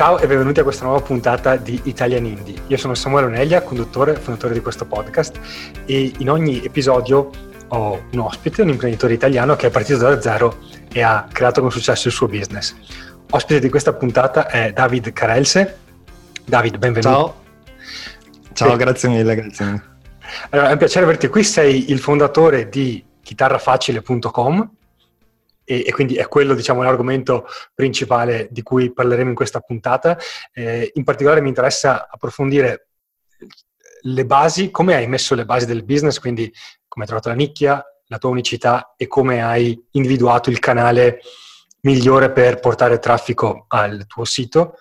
Ciao e benvenuti a questa nuova puntata di Italian Indie. Io sono Samuele Oneglia, conduttore e fondatore di questo podcast e in ogni episodio ho un ospite, un imprenditore italiano che è partito da zero e ha creato con successo il suo business. Ospite di questa puntata è David Carelse. David, benvenuto. Ciao. Ciao, grazie mille, grazie mille. Allora, è un piacere averti qui, sei il fondatore di chitarrafacile.com e, e, quindi è quello diciamo, l'argomento principale di cui parleremo in questa puntata. Eh, in particolare mi interessa approfondire le basi, come hai messo le basi del business, quindi come hai trovato la nicchia, la tua unicità e come hai individuato il canale migliore per portare traffico al tuo sito.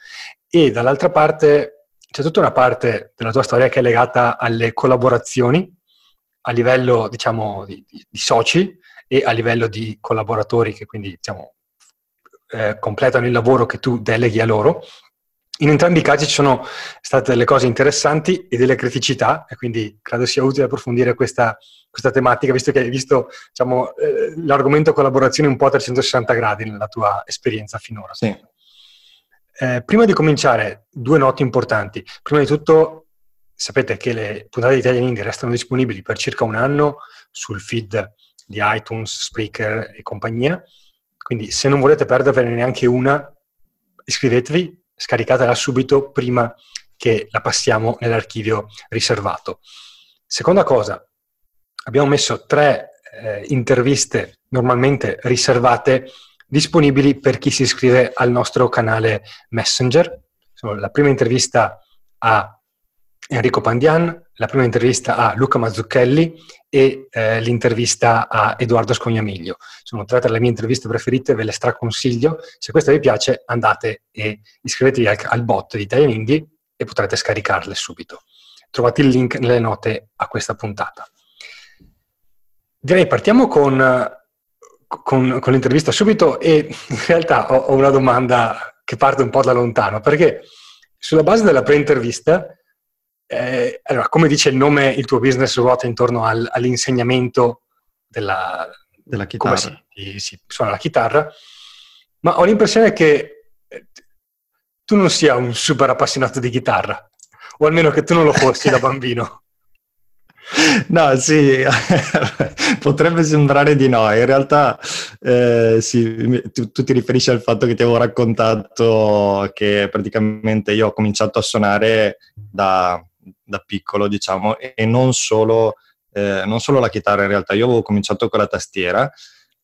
E dall'altra parte c'è tutta una parte della tua storia che è legata alle collaborazioni a livello, diciamo, di, di, di soci, e a livello di collaboratori che quindi diciamo, eh, completano il lavoro che tu deleghi a loro. In entrambi i casi ci sono state delle cose interessanti e delle criticità e quindi credo sia utile approfondire questa, questa tematica, visto che hai visto diciamo, eh, l'argomento collaborazione un po' a 360 gradi nella tua esperienza finora. Sì. Eh, prima di cominciare, due note importanti. Prima di tutto, sapete che le puntate di Italian Indie restano disponibili per circa un anno sul feed di iTunes, Spreaker e compagnia. Quindi se non volete perdervene neanche una, iscrivetevi, scaricatela subito prima che la passiamo nell'archivio riservato. Seconda cosa, abbiamo messo tre eh, interviste normalmente riservate disponibili per chi si iscrive al nostro canale Messenger. La prima intervista a Enrico Pandian, la prima intervista a Luca Mazzucchelli e eh, l'intervista a Edoardo Scognamiglio. Sono tre tra le mie interviste preferite, ve le straconsiglio. Se questa vi piace andate e iscrivetevi al, al bot di Indie e potrete scaricarle subito. Trovate il link nelle note a questa puntata. Direi partiamo con, con, con l'intervista subito e in realtà ho, ho una domanda che parte un po' da lontano, perché sulla base della pre-intervista eh, allora, come dice il nome, il tuo business ruota intorno al, all'insegnamento della, della chitarra. Come si, si, suona la chitarra, ma ho l'impressione che eh, tu non sia un super appassionato di chitarra, o almeno che tu non lo fossi da bambino. No, sì, potrebbe sembrare di no. In realtà, eh, sì, tu, tu, ti riferisci al fatto che ti avevo raccontato che praticamente io ho cominciato a suonare da, da piccolo, diciamo, e non solo, eh, non solo la chitarra in realtà. Io avevo cominciato con la tastiera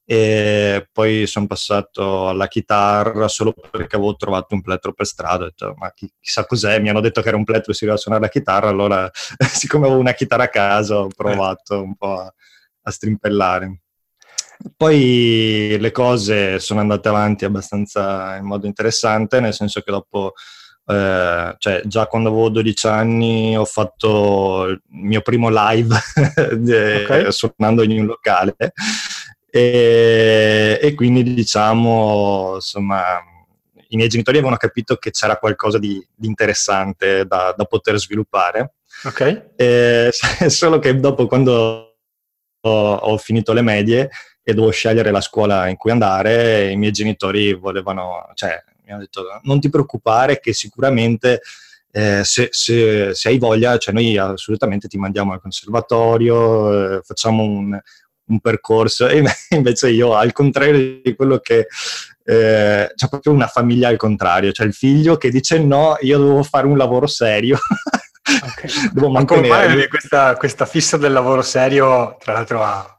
e poi sono passato alla chitarra solo perché avevo trovato un plettro per strada. Ho detto, ma chissà cos'è? Mi hanno detto che era un plettro e si doveva suonare la chitarra, allora siccome avevo una chitarra a casa ho provato un po' a, a strimpellare. Poi le cose sono andate avanti abbastanza in modo interessante, nel senso che dopo eh, cioè, già quando avevo 12 anni ho fatto il mio primo live okay. suonando in un locale. E, e, quindi diciamo insomma i miei genitori avevano capito che c'era qualcosa di, di interessante da, da, poter sviluppare. Ok. E, solo che dopo quando ho, ho finito le medie e dovevo scegliere la scuola in cui andare i miei genitori volevano cioè mi hanno detto non ti preoccupare che sicuramente eh, se, se, se, hai voglia, cioè noi assolutamente ti mandiamo al conservatorio, eh, facciamo un, un, percorso e invece io al contrario di quello che eh, c'è proprio una famiglia al contrario, cioè il figlio che dice no, io devo fare un lavoro serio. Okay. devo Ma come questa, questa fissa del lavoro serio, tra l'altro, a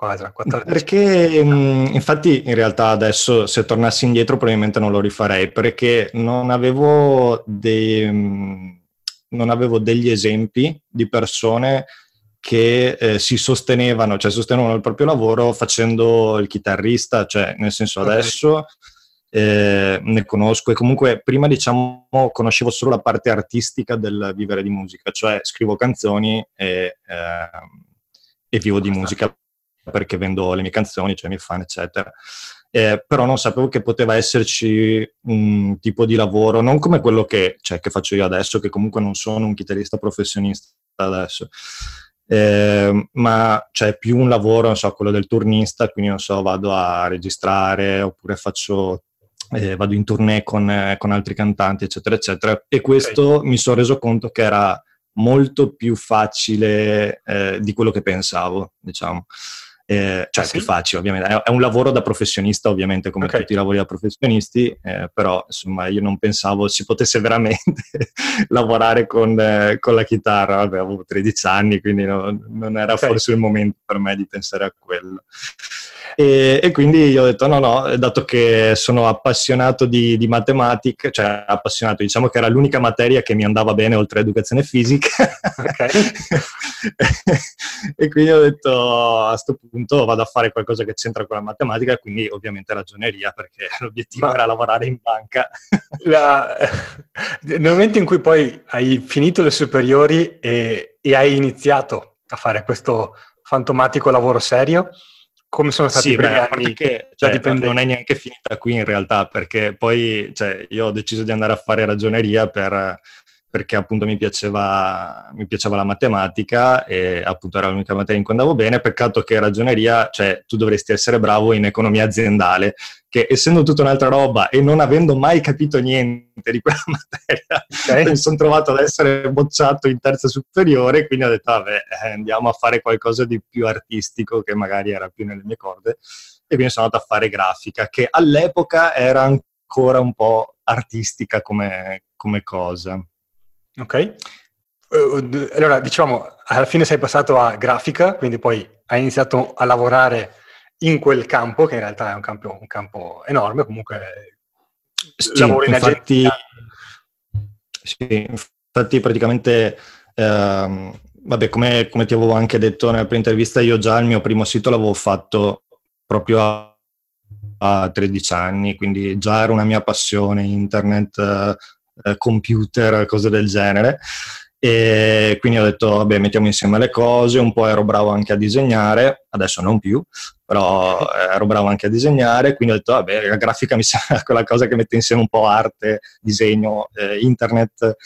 Quasi, 14. Perché mh, infatti in realtà adesso se tornassi indietro probabilmente non lo rifarei perché non avevo, dei, mh, non avevo degli esempi di persone che eh, si sostenevano, cioè sostenevano il proprio lavoro facendo il chitarrista, cioè nel senso okay. adesso eh, ne conosco e comunque prima diciamo conoscevo solo la parte artistica del vivere di musica, cioè scrivo canzoni e, eh, e vivo di musica perché vendo le mie canzoni, cioè i miei fan, eccetera. Eh, però non sapevo che poteva esserci un tipo di lavoro, non come quello che, cioè, che faccio io adesso, che comunque non sono un chitarrista professionista adesso, eh, ma c'è più un lavoro, non so, quello del turnista, quindi non so, vado a registrare oppure faccio eh, vado in tournée con, con, altri cantanti, eccetera, eccetera. E questo okay. mi sono reso conto che era molto più facile eh, di quello che pensavo, diciamo. Eh, cioè, ah, sì? più facile, ovviamente. È, è, un lavoro da professionista, ovviamente, come okay. tutti i lavori da professionisti, eh, però insomma io non pensavo si potesse veramente lavorare con, eh, con, la chitarra. Vabbè, avevo 13 anni, quindi no, non era okay. forse il momento per me di pensare a quello. E, e, quindi io ho detto no, no, dato che sono appassionato di, di, matematica, cioè appassionato, diciamo che era l'unica materia che mi andava bene oltre educazione fisica. Okay. e quindi ho detto a questo punto vado a fare qualcosa che c'entra con la matematica, quindi ovviamente ragioneria, perché l'obiettivo Ma... era lavorare in banca. La... Nel momento in cui poi hai finito le superiori e, e hai iniziato a fare questo fantomatico lavoro serio, come sono stati sì, i primi beh, anni che, cioè, non è neanche finita qui in realtà perché poi cioè, io ho deciso di andare a fare ragioneria per, perché appunto mi piaceva, mi piaceva, la matematica e appunto era l'unica materia in cui andavo bene, peccato che ragioneria, cioè tu dovresti essere bravo in economia aziendale, che essendo tutta un'altra roba e non avendo mai capito niente di quella materia, okay. mi sono trovato ad essere bocciato in terza superiore, quindi ho detto vabbè eh, andiamo a fare qualcosa di più artistico che magari era più nelle mie corde e quindi sono andato a fare grafica, che all'epoca era ancora un po' artistica come, come cosa. Ok. Eh, allora, diciamo, alla fine sei passato a grafica, quindi poi hai iniziato a lavorare in quel campo, che in realtà è un campo, un campo enorme, comunque sì, lavoro in infatti, sì, infatti praticamente, ehm, vabbè, come, come, ti avevo anche detto nella pre-intervista, io già il mio primo sito l'avevo fatto proprio a, a 13 anni, quindi già era una mia passione, internet, eh, computer, cose del genere. E quindi ho detto, vabbè, mettiamo insieme le cose, un po' ero bravo anche a disegnare, adesso non più, però ero bravo anche a disegnare, quindi ho detto, vabbè, la grafica mi sembra quella cosa che mette insieme un po' arte, disegno, eh, internet,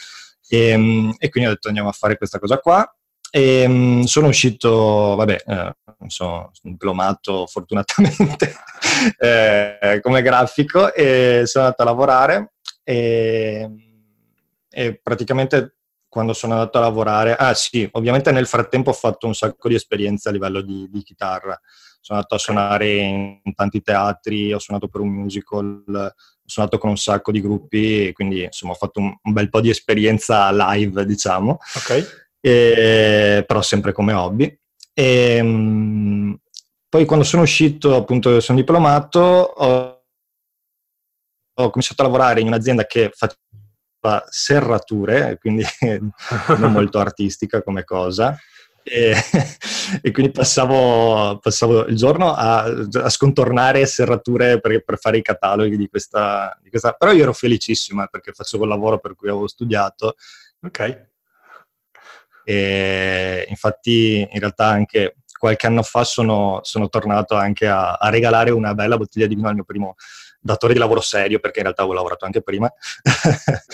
e, ehm, e, quindi ho detto andiamo a fare questa cosa qua. E ehm, sono uscito, vabbè, eh, sono diplomato fortunatamente eh, come grafico e sono andato a lavorare e e praticamente quando sono andato a lavorare, ah sì, ovviamente nel frattempo ho fatto un sacco di esperienze a livello di, di chitarra. Sono andato a suonare in tanti teatri, ho suonato per un musical, ho suonato con un sacco di gruppi, quindi insomma ho fatto un, un bel po' di esperienza live, diciamo. Ok. E, però sempre come hobby. E, um, poi quando sono uscito, appunto, sono diplomato, ho, ho cominciato a lavorare in un'azienda che faceva serrature, quindi non molto artistica come cosa. E, e quindi passavo, passavo, il giorno a, a scontornare serrature per, per, fare i cataloghi di questa, di questa, Però io ero felicissima perché facevo il lavoro per cui avevo studiato. Ok. E infatti in realtà anche qualche anno fa sono, sono tornato anche a, a, regalare una bella bottiglia di vino al mio primo datore di lavoro serio, perché in realtà avevo lavorato anche prima,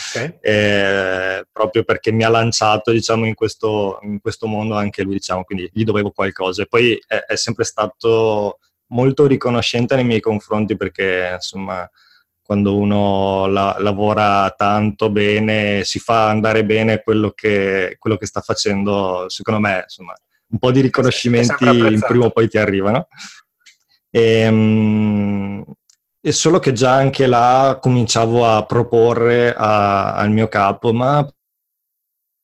okay. eh, proprio perché mi ha lanciato diciamo, in, questo, in questo mondo anche lui, diciamo, quindi gli dovevo qualcosa. E poi è, è sempre stato molto riconoscente nei miei confronti perché insomma quando uno la, lavora tanto bene, si fa andare bene quello che, quello che sta facendo, secondo me, insomma, un po' di riconoscimenti in prima o poi ti arrivano. E, um, e solo che già anche là cominciavo a proporre a, al mio capo, ma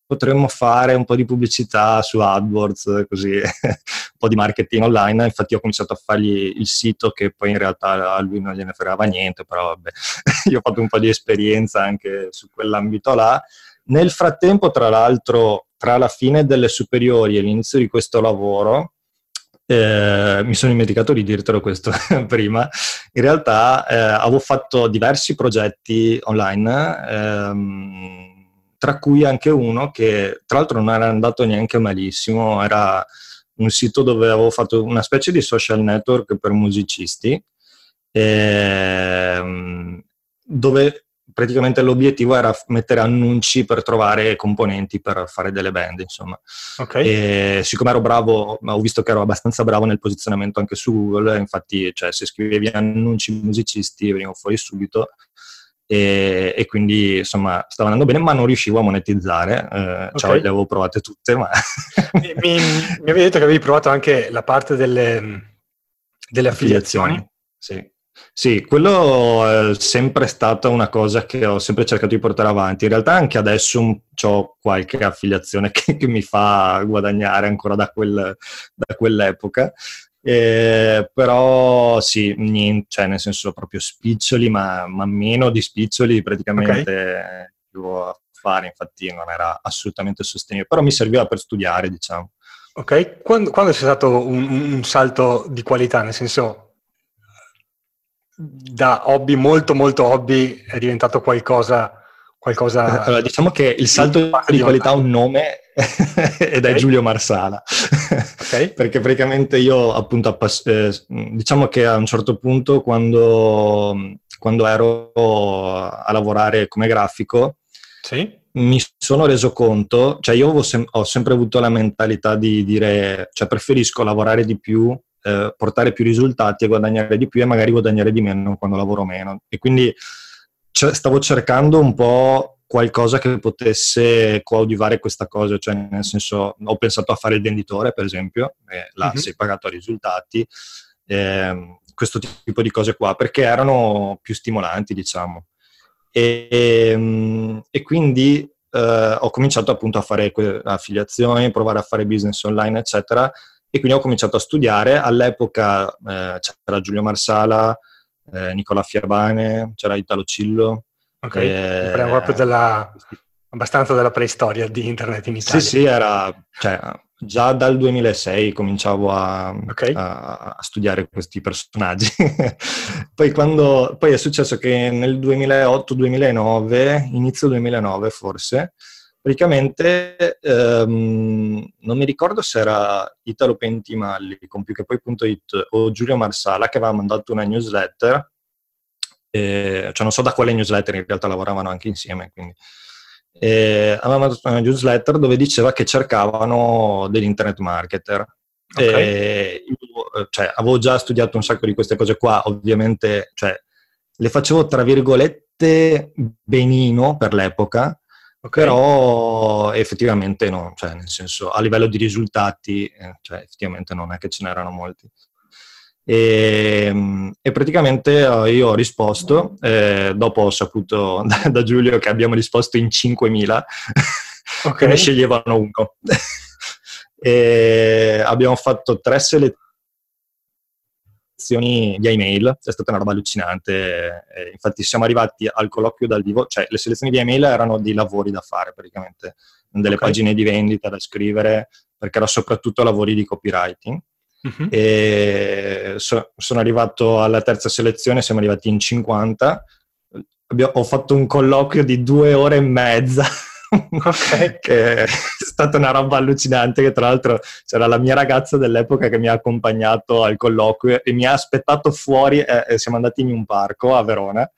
potremmo fare un po' di pubblicità su AdWords, così, un po' di marketing online. Infatti ho cominciato a fargli il sito che poi in realtà a lui non gliene fregava niente, però vabbè, io ho fatto un po' di esperienza anche su quell'ambito là. Nel frattempo, tra l'altro, tra la fine delle superiori e l'inizio di questo lavoro, eh, mi sono dimenticato di dirtelo questo prima, in realtà eh, avevo fatto diversi progetti online, ehm, tra cui anche uno che tra l'altro non era andato neanche malissimo, era un sito dove avevo fatto una specie di social network per musicisti, ehm, dove praticamente l'obiettivo era mettere annunci per trovare componenti per fare delle band, insomma. Okay. E siccome ero bravo, ho visto che ero abbastanza bravo nel posizionamento anche su Google, infatti cioè, se scrivevi annunci musicisti venivo fuori subito e, e, quindi insomma stava andando bene ma non riuscivo a monetizzare eh, okay. cioè, le avevo provate tutte ma mi, mi, mi, avevi detto che avevi provato anche la parte delle, delle affiliazioni, affiliazioni. sì sì, quello è sempre stata una cosa che ho sempre cercato di portare avanti. In realtà anche adesso ho qualche affiliazione che, che mi fa guadagnare ancora da, quel, da quell'epoca. Eh, però sì, niente, cioè nel senso proprio spiccioli, ma, ma meno di spiccioli praticamente okay. a fare, infatti non era assolutamente sostenibile, però mi serviva per studiare, diciamo. Ok, quando, quando c'è stato un, un salto di qualità, nel senso da hobby molto molto hobby è diventato qualcosa qualcosa allora, diciamo che il salto di, di qualità ha un nome ed è Giulio Marsala okay. perché praticamente io appunto appass- eh, diciamo che a un certo punto quando, quando ero a lavorare come grafico sì. mi sono reso conto cioè io ho, sem- ho sempre avuto la mentalità di dire cioè preferisco lavorare di più eh, portare più risultati e guadagnare di più e magari guadagnare di meno quando lavoro meno. E quindi c- stavo cercando un po' qualcosa che potesse coadiuvare questa cosa, cioè nel senso ho pensato a fare il venditore per esempio, e là mm-hmm. sei pagato a risultati, eh, questo tipo di cose qua, perché erano più stimolanti diciamo. E, e, ehm, e quindi eh, ho cominciato appunto a fare affiliazioni, provare a fare business online eccetera e quindi ho cominciato a studiare. All'epoca eh, c'era Giulio Marsala, eh, Nicola Fiabane, c'era Italo Cillo. Ok, eh, parliamo proprio della, abbastanza della preistoria di internet in Italia. Sì, sì, era, cioè, già dal 2006 cominciavo a, okay. a, a studiare questi personaggi. poi, quando, poi è successo che nel 2008-2009, inizio 2009 forse, praticamente ehm, non mi ricordo se era Italo Pentimalli con più che poi.it o Giulio Marsala che aveva mandato una newsletter, eh, cioè non so da quale newsletter in realtà lavoravano anche insieme, quindi eh, aveva mandato una newsletter dove diceva che cercavano degli internet marketer. Okay. Io, cioè, avevo già studiato un sacco di queste cose qua, ovviamente cioè, le facevo tra virgolette benino per l'epoca, Okay. Però effettivamente no, cioè nel senso a livello di risultati, eh, cioè, effettivamente non è che ce n'erano molti. E, ehm, e praticamente eh, io ho risposto, eh, dopo ho saputo da, da, Giulio che abbiamo risposto in 5.000, okay. che ne sceglievano uno. e abbiamo fatto tre selezioni selezioni via email, è stata una roba allucinante. Eh, infatti siamo arrivati al colloquio dal vivo, cioè le selezioni via email erano dei lavori da fare praticamente, delle okay. pagine di vendita da scrivere, perché erano soprattutto lavori di copywriting. Uh-huh. E so, sono arrivato alla terza selezione, siamo arrivati in 50. Abbiamo, ho fatto un colloquio di due ore e mezza okay. che è stata una roba allucinante che tra l'altro c'era la mia ragazza dell'epoca che mi ha accompagnato al colloquio e mi ha aspettato fuori e, e siamo andati in un parco a Verona,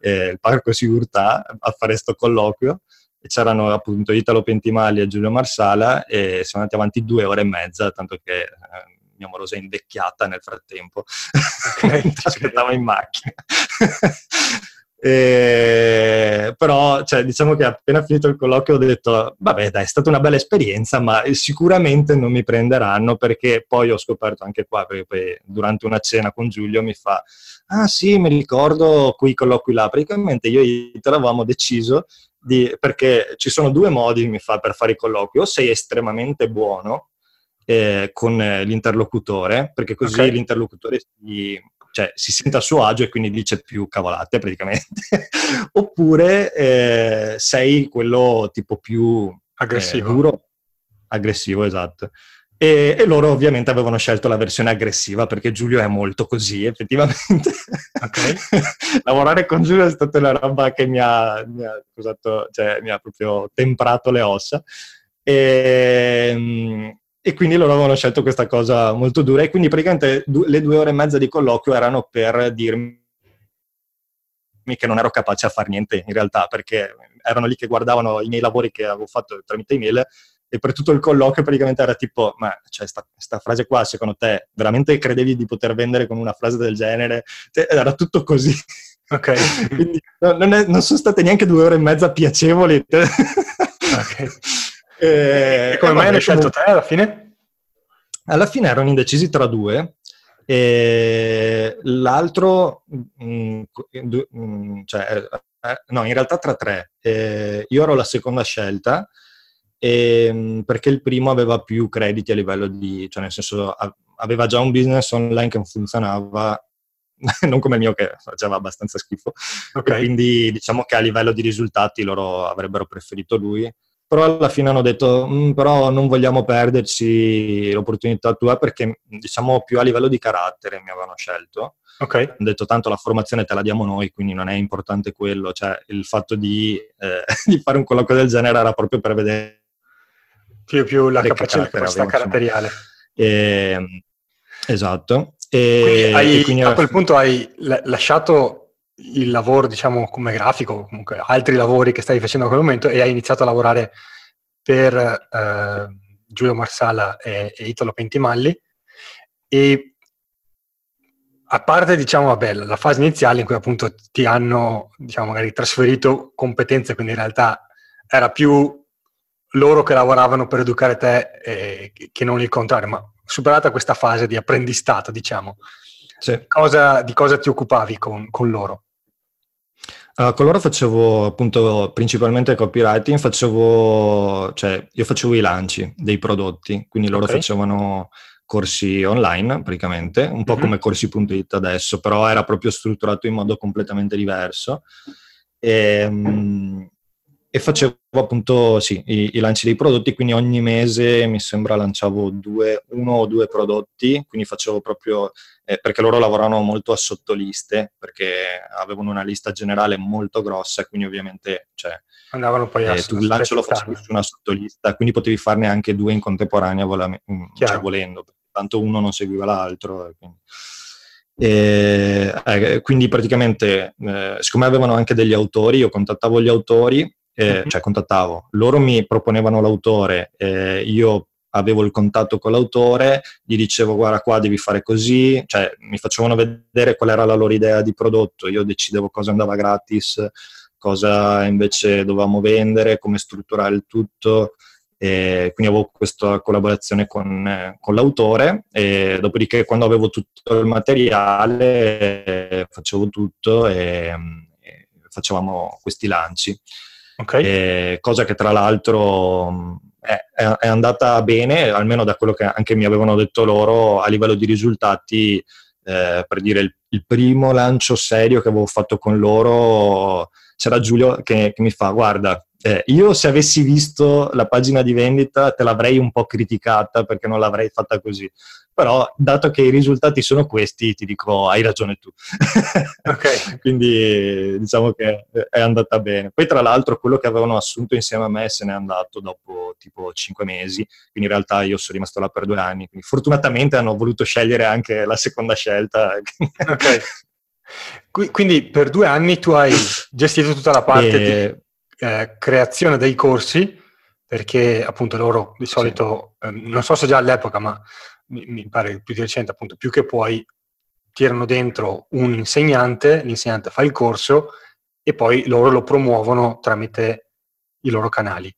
eh, il parco Sigurtà, a fare questo colloquio e c'erano appunto Italo Pentimali e Giulio Marsala e siamo andati avanti due ore e mezza, tanto che eh, mia morosa è invecchiata nel frattempo, okay, aspettava in macchina. E, però cioè, diciamo che appena finito il colloquio ho detto vabbè dai è stata una bella esperienza ma sicuramente non mi prenderanno perché poi ho scoperto anche qua perché poi durante una cena con Giulio mi fa ah sì mi ricordo quei colloqui là praticamente io e te l'avevamo deciso di, perché ci sono due modi mi fa per fare i colloqui o sei estremamente buono eh, con l'interlocutore perché così okay. l'interlocutore si cioè si sente a suo agio e quindi dice più cavolate praticamente, oppure eh, sei quello tipo più aggressivo. Eh, duro, aggressivo, esatto. E, e, loro ovviamente avevano scelto la versione aggressiva perché Giulio è molto così, effettivamente. Okay. Lavorare con Giulio è stata una roba che mi ha, mi ha, causato, cioè, mi ha proprio temprato le ossa. E, ehm, e quindi loro avevano scelto questa cosa molto dura e quindi praticamente le due ore e mezza di colloquio erano per dirmi che non ero capace a fare niente in realtà, perché erano lì che guardavano i miei lavori che avevo fatto tramite email e per tutto il colloquio praticamente era tipo, ma cioè, sta, sta, frase qua, secondo te, veramente credevi di poter vendere con una frase del genere? Cioè, era tutto così. Ok. Quindi non, è, non, sono state neanche due ore e mezza piacevoli. ok. E, e come mai hai scelto te alla fine? Alla fine erano indecisi tra due. E l'altro, mh, mm, mm, cioè, eh, eh, no, in realtà tra tre. Eh, io ero la seconda scelta e, perché il primo aveva più crediti a livello di, cioè nel senso aveva già un business online che funzionava, non come il mio che faceva abbastanza schifo, okay. quindi diciamo che a livello di risultati loro avrebbero preferito lui, però alla fine hanno detto mm, però non vogliamo perderci l'opportunità tua perché diciamo più a livello di carattere mi avevano scelto. Okay. Hanno detto tanto la formazione te la diamo noi, quindi non è importante quello, cioè il fatto di, eh, di fare un colloquio del genere era proprio per vedere più, più la capacità, caratteriale. E, ehm, esatto. E, quindi hai, e quindi a quel punto hai lasciato il lavoro, diciamo, come grafico, comunque altri lavori che stavi facendo a quel momento e hai iniziato a lavorare per eh, Giulio Marsala e, e Italo Pentimalli e a parte diciamo vabbè, la fase iniziale in cui appunto ti hanno diciamo magari trasferito competenze quindi in realtà era più loro che lavoravano per educare te eh, che non il contrario, ma superata questa fase di apprendistato, diciamo, sì. cosa, di cosa ti occupavi con, con loro? Uh, con loro facevo appunto principalmente copywriting, facevo, cioè io facevo i lanci dei prodotti, quindi loro okay. facevano corsi online praticamente, un po' mm-hmm. come corsi.it adesso, però era proprio strutturato in modo completamente diverso. E, um, e facevo appunto sì, i, i, lanci dei prodotti, quindi ogni mese mi sembra lanciavo due, uno o due prodotti, quindi facevo proprio, eh, perché loro lavoravano molto a sottoliste, perché avevano una lista generale molto grossa, quindi ovviamente cioè, andavano poi a eh, tu il lancio lo facevi su una sottolista, quindi potevi farne anche due in contemporanea vola, mm, cioè, volendo, tanto uno non seguiva l'altro. Quindi. E, eh, quindi praticamente, eh, siccome avevano anche degli autori, io contattavo gli autori eh, cioè contattavo, loro mi proponevano l'autore, eh, io avevo il contatto con l'autore, gli dicevo guarda qua devi fare così, cioè mi facevano vedere qual era la loro idea di prodotto, io decidevo cosa andava gratis, cosa invece dovevamo vendere, come strutturare il tutto, e quindi avevo questa collaborazione con, con, l'autore e dopodiché quando avevo tutto il materiale eh, facevo tutto e, e facevamo questi lanci. Okay. Eh, cosa che tra l'altro è, è, andata bene, almeno da quello che anche mi avevano detto loro a livello di risultati, eh, per dire il, il, primo lancio serio che avevo fatto con loro, c'era Giulio che, che mi fa, guarda, eh, io se avessi visto la pagina di vendita te l'avrei un po' criticata perché non l'avrei fatta così. Però, dato che i risultati sono questi, ti dico, hai ragione tu. ok. Quindi diciamo che è andata bene. Poi, tra l'altro, quello che avevano assunto insieme a me se n'è andato dopo tipo cinque mesi. Quindi in realtà io sono rimasto là per due anni. Quindi fortunatamente hanno voluto scegliere anche la seconda scelta. ok. Quindi per due anni tu hai gestito tutta la parte e... di eh, creazione dei corsi, perché appunto loro di solito, sì. eh, non so se già all'epoca, ma mi, mi pare più di recente, appunto, più che puoi, tirano dentro un insegnante, l'insegnante fa il corso e poi loro lo promuovono tramite i loro canali.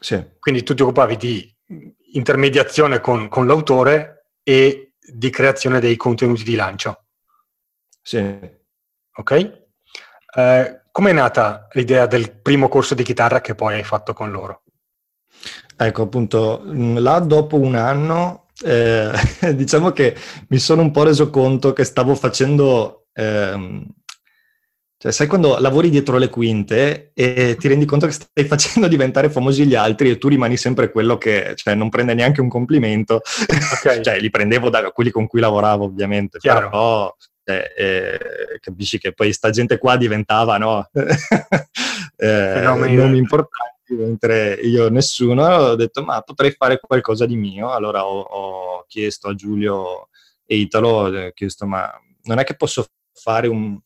Sì. Quindi tu ti occupavi di intermediazione con, con l'autore e di creazione dei contenuti di lancio. Sì. Ok? Eh, Come è nata l'idea del primo corso di chitarra che poi hai fatto con loro? Ecco, appunto, là dopo un anno eh, diciamo che mi sono un po' reso conto che stavo facendo... Ehm, cioè, sai quando lavori dietro le quinte e ti rendi conto che stai facendo diventare famosi gli altri e tu rimani sempre quello che cioè, non prende neanche un complimento. Okay. cioè, li prendevo da quelli con cui lavoravo, ovviamente. Chiaro. Però eh, eh, capisci che poi sta gente qua diventava no? eh, non importanti mentre io nessuno, ho detto ma potrei fare qualcosa di mio, allora ho, ho chiesto a Giulio e Italo, ho chiesto ma non è che posso fare un,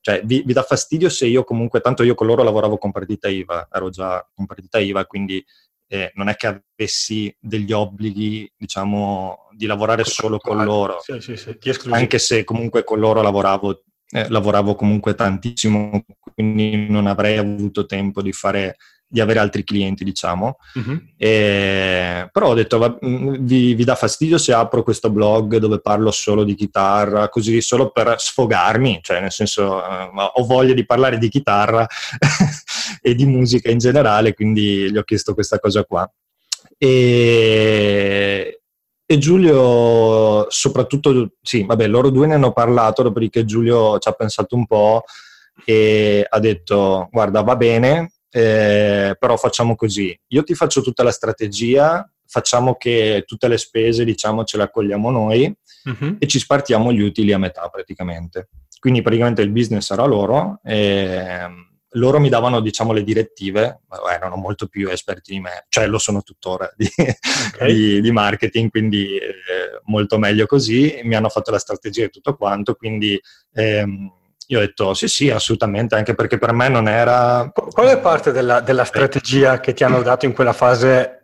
cioè vi, vi, dà fastidio se io comunque, tanto io con loro lavoravo con partita IVA, ero già con partita IVA, quindi eh, non è che avessi degli obblighi, diciamo, di lavorare solo con loro, sì, sì, sì. anche se comunque con loro lavoravo, eh, lavoravo comunque tantissimo, quindi non avrei avuto tempo di fare di avere altri clienti, diciamo. Uh-huh. E, però ho detto, va, mm, vi, vi, dà fastidio se apro questo blog dove parlo solo di chitarra, così solo per sfogarmi, cioè nel senso uh, ho voglia di parlare di chitarra e di musica in generale, quindi gli ho chiesto questa cosa qua. E, e Giulio, soprattutto, sì, vabbè, loro due ne hanno parlato, dopodiché Giulio ci ha pensato un po' e ha detto, guarda, va bene, eh, però facciamo così, io ti faccio tutta la strategia, facciamo che tutte le spese, diciamo, ce le accogliamo noi uh-huh. e ci spartiamo gli utili a metà praticamente. Quindi praticamente il business era loro e loro mi davano, diciamo, le direttive, erano molto più esperti di me, cioè lo sono tuttora di, okay. di, di marketing, quindi eh, molto meglio così, mi hanno fatto la strategia e tutto quanto, quindi... Ehm, io ho detto sì, sì, assolutamente, anche perché per me non era... Qual è parte della, della strategia che ti hanno dato in quella fase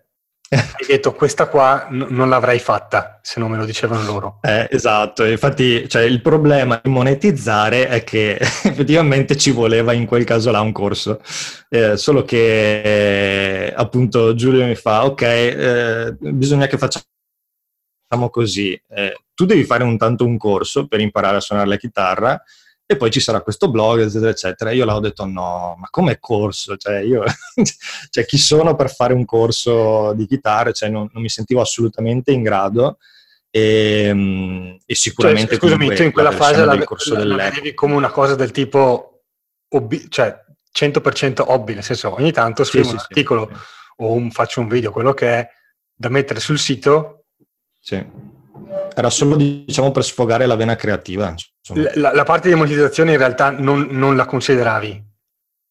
hai detto questa qua n- non l'avrei fatta se non me lo dicevano loro. Eh, esatto, infatti cioè, il problema di monetizzare è che effettivamente ci voleva in quel caso là un corso, eh, solo che eh, appunto Giulio mi fa ok, eh, bisogna che facciamo così, eh, tu devi fare un tanto un corso per imparare a suonare la chitarra e poi ci sarà questo blog, eccetera, eccetera. Io l'avevo detto no, ma come corso? Cioè, io, cioè, chi sono per fare un corso di chitarra? Cioè, non, non mi sentivo assolutamente in grado. E, ehm, e sicuramente... Cioè, scusami, tu in quella fase la, la, la vedevi come una cosa del tipo, obbi- cioè 100% hobby, nel senso ogni tanto scrivo sì, un sì, articolo sì. o un, faccio un video, quello che è, da mettere sul sito. Sì era solo diciamo per sfogare la vena creativa. La, la, parte di monetizzazione in realtà non, non, la consideravi?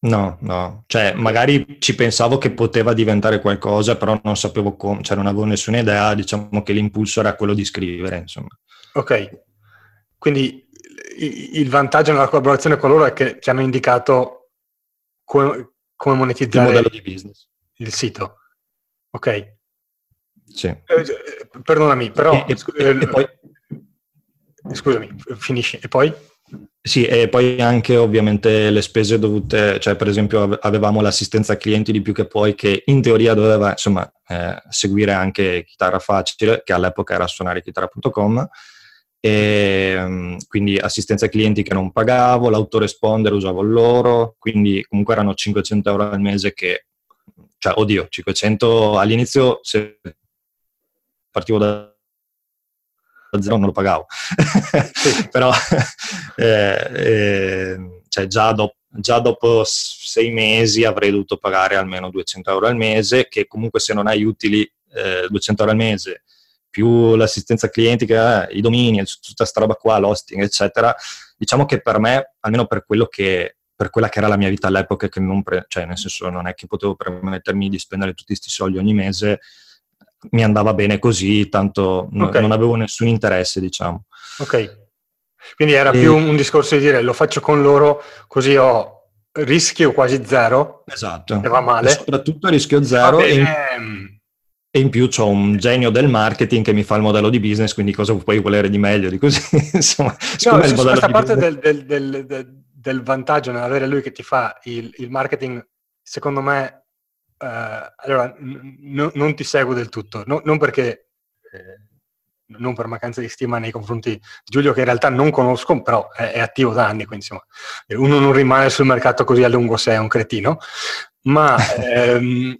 No, no, cioè magari ci pensavo che poteva diventare qualcosa, però non sapevo come, cioè non avevo nessuna idea, diciamo che l'impulso era quello di scrivere, insomma. Ok, quindi il vantaggio nella collaborazione con loro è che ti hanno indicato come, come monetizzare il modello di business. Il sito. Ok. Sì. Eh, perdonami, però... E, e, e eh, poi... Scusami, finisci. E poi? Sì, e poi anche ovviamente le spese dovute, cioè per esempio avevamo l'assistenza clienti di più che poi che in teoria doveva insomma eh, seguire anche Chitarra Facile, che all'epoca era suonare chitarra.com, e mm, quindi assistenza clienti che non pagavo, l'autoresponder usavo loro, quindi comunque erano 500 euro al mese che, cioè oddio, 500 all'inizio se partivo da zero non lo pagavo. Però eh, eh, cioè già, do, già, dopo sei mesi avrei dovuto pagare almeno 200 euro al mese, che comunque se non hai utili eh, 200 euro al mese, più l'assistenza clienti, eh, i domini, tutta questa roba qua, l'hosting, eccetera, diciamo che per me, almeno per quello che per quella che era la mia vita all'epoca, che non pre- cioè nel senso non è che potevo permettermi di spendere tutti questi soldi ogni mese, mi andava bene così, tanto okay. non avevo nessun interesse, diciamo. Ok. Quindi era e... più un discorso di dire lo faccio con loro, così ho rischio quasi zero. Esatto. E va male. E soprattutto rischio zero. E in, e in, più ho un genio del marketing che mi fa il modello di business, quindi cosa puoi volere di meglio di così? Insomma, no, il questa parte del, del, del, del, vantaggio nell'avere lui che ti fa il, il marketing, secondo me Uh, allora, n- non ti seguo del tutto, no, non perché, eh, non per mancanza di stima nei confronti di Giulio, che in realtà non conosco, però è, è, attivo da anni, quindi insomma, uno non rimane sul mercato così a lungo se è un cretino, ma ehm,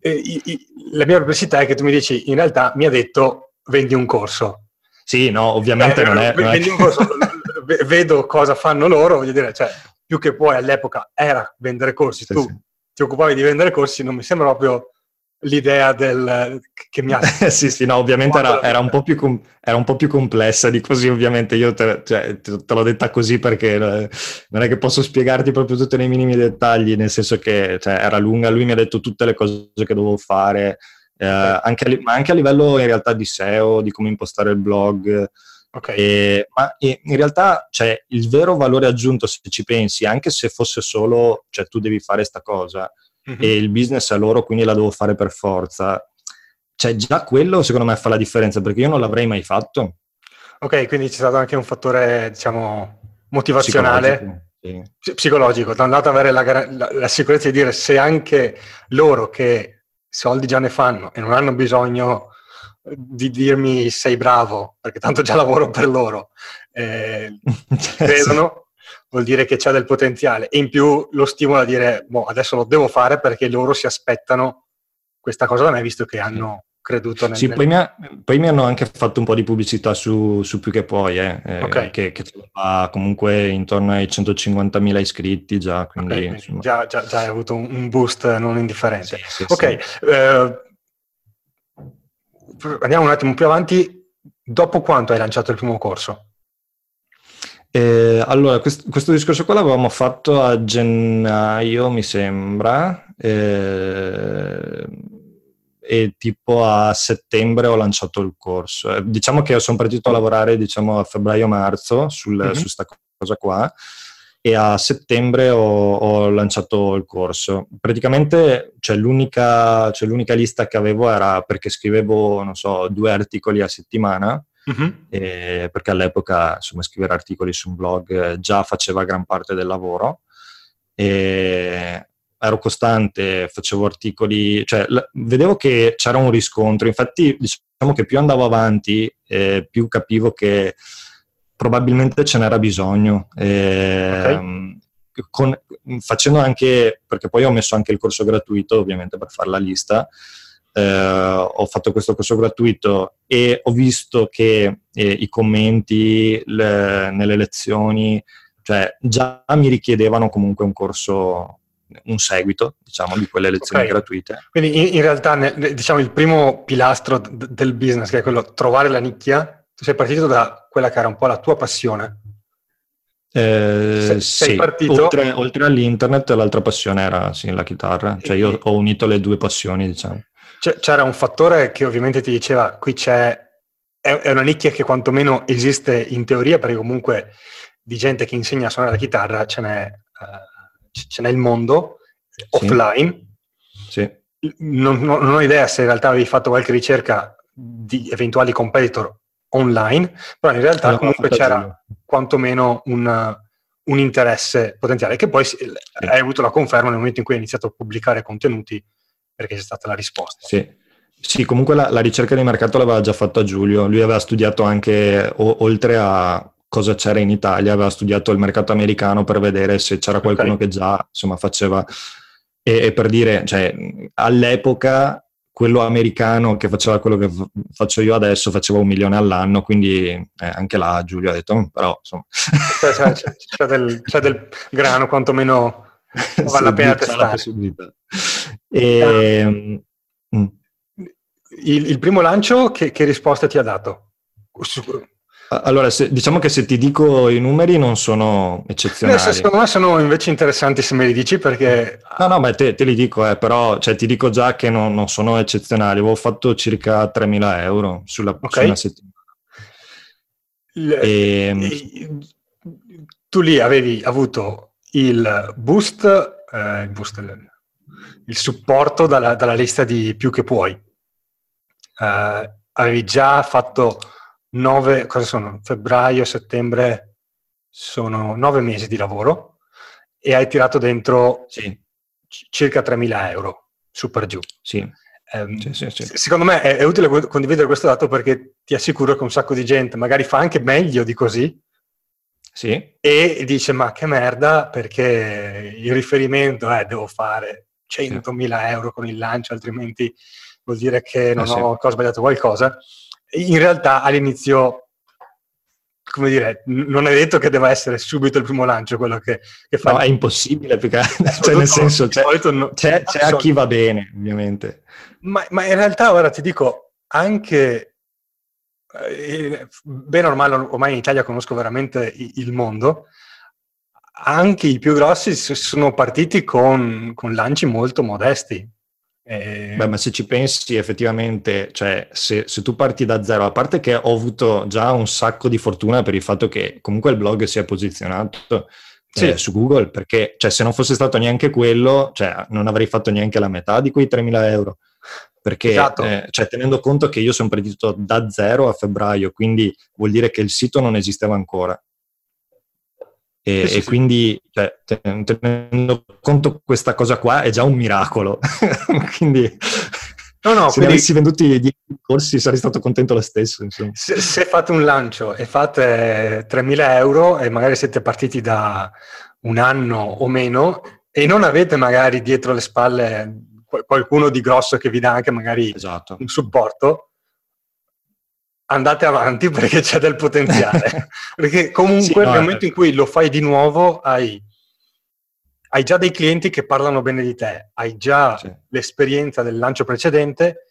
i, i, la mia perplessità è che tu mi dici, in realtà mi ha detto vendi un corso. Sì, no, ovviamente eh, non, è, vendi non è... un corso, vedo cosa fanno loro, voglio dire, cioè, più che poi all'epoca era vendere corsi, sì, tu sì ti occupavi di vendere corsi, non mi sembra proprio l'idea del, che mi ha... sì, sì, no, ovviamente era, era, un po più era un po' più complessa di così, ovviamente. Io te, cioè, te, te l'ho detta così perché eh, non è che posso spiegarti proprio tutti nei minimi dettagli, nel senso che cioè, era lunga, lui mi ha detto tutte le cose che dovevo fare, eh, anche, a, ma anche a livello in realtà di SEO, di come impostare il blog, Okay. E, ma in realtà cioè, il vero valore aggiunto, se ci pensi, anche se fosse solo, cioè tu devi fare questa cosa mm-hmm. e il business è loro, quindi la devo fare per forza, cioè già quello secondo me fa la differenza perché io non l'avrei mai fatto. Ok, quindi c'è stato anche un fattore, diciamo, motivazionale, psicologico. Sì. psicologico. Da un lato avere la, la, la sicurezza di dire se anche loro che soldi già ne fanno e non hanno bisogno di dirmi sei bravo, perché tanto già lavoro per loro, eh, credono, vuol dire che c'è del potenziale. E in più lo stimola a dire, boh, adesso lo devo fare perché loro si aspettano questa cosa da me, visto che hanno creduto nel... Sì, poi mi, ha, poi mi, hanno anche fatto un po' di pubblicità su, su più che puoi, eh, eh okay. che, che ha comunque intorno ai 150.000 iscritti già, quindi... Okay, già, già, già, hai avuto un boost non indifferente. Sì, sì, ok, sì. Eh, andiamo un attimo più avanti. Dopo quanto hai lanciato il primo corso? Eh, allora, questo, questo, discorso qua l'avevamo fatto a gennaio, mi sembra, eh, e tipo a settembre ho lanciato il corso. Eh, diciamo che sono partito a lavorare diciamo, a febbraio-marzo sul, mm-hmm. su questa cosa qua e a settembre ho, ho lanciato il corso. Praticamente cioè, l'unica, cioè, l'unica, lista che avevo era perché scrivevo, non so, due articoli a settimana, uh-huh. e, perché all'epoca insomma, scrivere articoli su un blog già faceva gran parte del lavoro. E ero costante, facevo articoli, cioè l- vedevo che c'era un riscontro, infatti diciamo che più andavo avanti, eh, più capivo che probabilmente ce n'era bisogno. Eh, okay. con, facendo anche, perché poi ho messo anche il corso gratuito, ovviamente per fare la lista, eh, ho fatto questo corso gratuito e ho visto che eh, i commenti le, nelle lezioni, cioè già mi richiedevano comunque un corso, un seguito, diciamo, di quelle lezioni okay. gratuite. Quindi in, in realtà, ne, diciamo, il primo pilastro d- del business, che è quello trovare la nicchia, tu sei partito da quella che era un po' la tua passione. Eh, sei, sei sì, partito... oltre, oltre, all'internet l'altra passione era sì, la chitarra, cioè io ho unito le due passioni diciamo. C'era un fattore che ovviamente ti diceva qui c'è, è una nicchia che quantomeno esiste in teoria perché comunque di gente che insegna a suonare la chitarra ce n'è, uh, ce n'è il mondo sì. offline. Sì. Non, non, non ho idea se in realtà avevi fatto qualche ricerca di eventuali competitor online, però in realtà allora, comunque c'era giù. quantomeno un, un, interesse potenziale, che poi sì. hai avuto la conferma nel momento in cui hai iniziato a pubblicare contenuti, perché c'è stata la risposta. Sì. Sì, comunque la, la ricerca di mercato l'aveva già fatta Giulio, lui aveva studiato anche, o, oltre a cosa c'era in Italia, aveva studiato il mercato americano per vedere se c'era qualcuno okay. che già insomma faceva, e, e per dire, cioè all'epoca quello americano che faceva quello che faccio io adesso faceva un milione all'anno, quindi eh, anche là Giulio ha detto, mm, però insomma... C'è, c'è, c'è, del, c'è del, grano, quantomeno vale la pena testare. E, mm. il, il, primo lancio che, che risposta ti ha dato? Allora, se, diciamo che se ti dico i numeri non sono eccezionali. Beh, secondo me sono invece interessanti se me li dici perché... No, no, ma te, te li dico, eh, però cioè, ti dico già che non, non, sono eccezionali. Avevo fatto circa 3.000 euro sulla, okay. su una settimana. Le, e, ehm, tu lì avevi avuto il boost, eh, il, boost il, il, supporto dalla, dalla, lista di più che puoi. Eh, avevi già fatto 9, cosa sono? Febbraio, settembre, sono nove mesi di lavoro e hai tirato dentro sì. circa 3.000 euro, su per giù. Sì. Um, sì, sì. Secondo me è, è, utile condividere questo dato perché ti assicuro che un sacco di gente magari fa anche meglio di così sì. e dice ma che merda perché il riferimento è devo fare 100.000 euro con il lancio altrimenti vuol dire che non eh, ho, ho sbagliato qualcosa in realtà all'inizio, come dire, non è detto che debba essere subito il primo lancio quello che, che fa. No, è impossibile, perché, cioè nel senso, c'è, no, c'è, c'è a chi va bene, ovviamente. Ma, ma in realtà, ora ti dico, anche eh, bene o male, ormai in Italia conosco veramente il mondo, anche i più grossi sono partiti con, con lanci molto modesti. Eh... Beh, ma se ci pensi effettivamente, cioè se, se, tu parti da zero, a parte che ho avuto già un sacco di fortuna per il fatto che comunque il blog si è posizionato sì. eh, su Google, perché cioè, se non fosse stato neanche quello, cioè, non avrei fatto neanche la metà di quei 3.000 euro. Perché, esatto. eh, cioè, tenendo conto che io sono partito da zero a febbraio, quindi vuol dire che il sito non esisteva ancora. E, sì, e sì, quindi, cioè, tenendo conto questa cosa qua, è già un miracolo. quindi, no, no, se quindi... avessi venduti 10 corsi sarei stato contento lo stesso. Se, se, fate un lancio e fate 3.000 euro e magari siete partiti da un anno o meno e non avete magari dietro le spalle qualcuno di grosso che vi dà anche magari esatto. un supporto, andate avanti perché c'è del potenziale. perché comunque sì, nel no, momento in cui lo fai di nuovo hai, hai, già dei clienti che parlano bene di te, hai già sì. l'esperienza del lancio precedente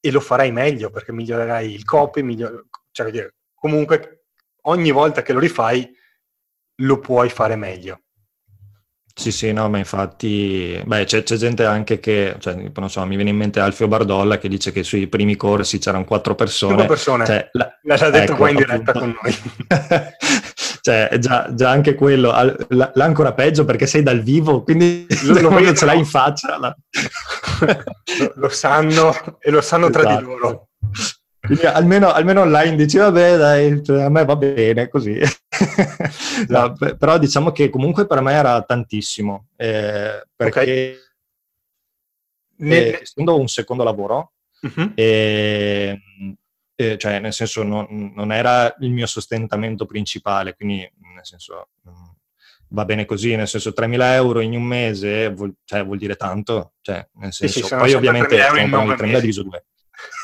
e lo farai meglio perché migliorerai il copy, miglior... cioè comunque ogni volta che lo rifai lo puoi fare meglio. Sì, sì, no, ma infatti, beh, c'è, c'è gente anche che, cioè, non so, mi viene in mente Alfio Bardolla che dice che sui primi corsi c'erano quattro persone. Quattro persone, cioè, la, l'ha detto ecco, qua in diretta appunto. con noi. cioè, già, già, anche quello, l'ha ancora peggio perché sei dal vivo, quindi lo, lo ce l'hai in faccia. La... lo, lo, sanno e lo sanno esatto. tra di esatto. loro. Quindi almeno, almeno, online dici, vabbè, dai, cioè, a me va bene così. no, però diciamo che comunque per me era tantissimo, eh, perché okay. eh, essendo un secondo lavoro, uh-huh. eh, cioè nel senso non, non, era il mio sostentamento principale, quindi nel senso mm, va bene così, nel senso 3.000 euro in un mese vuol, cioè, vuol dire tanto, cioè, nel senso, sì, sì, poi ovviamente 3.000 diviso due.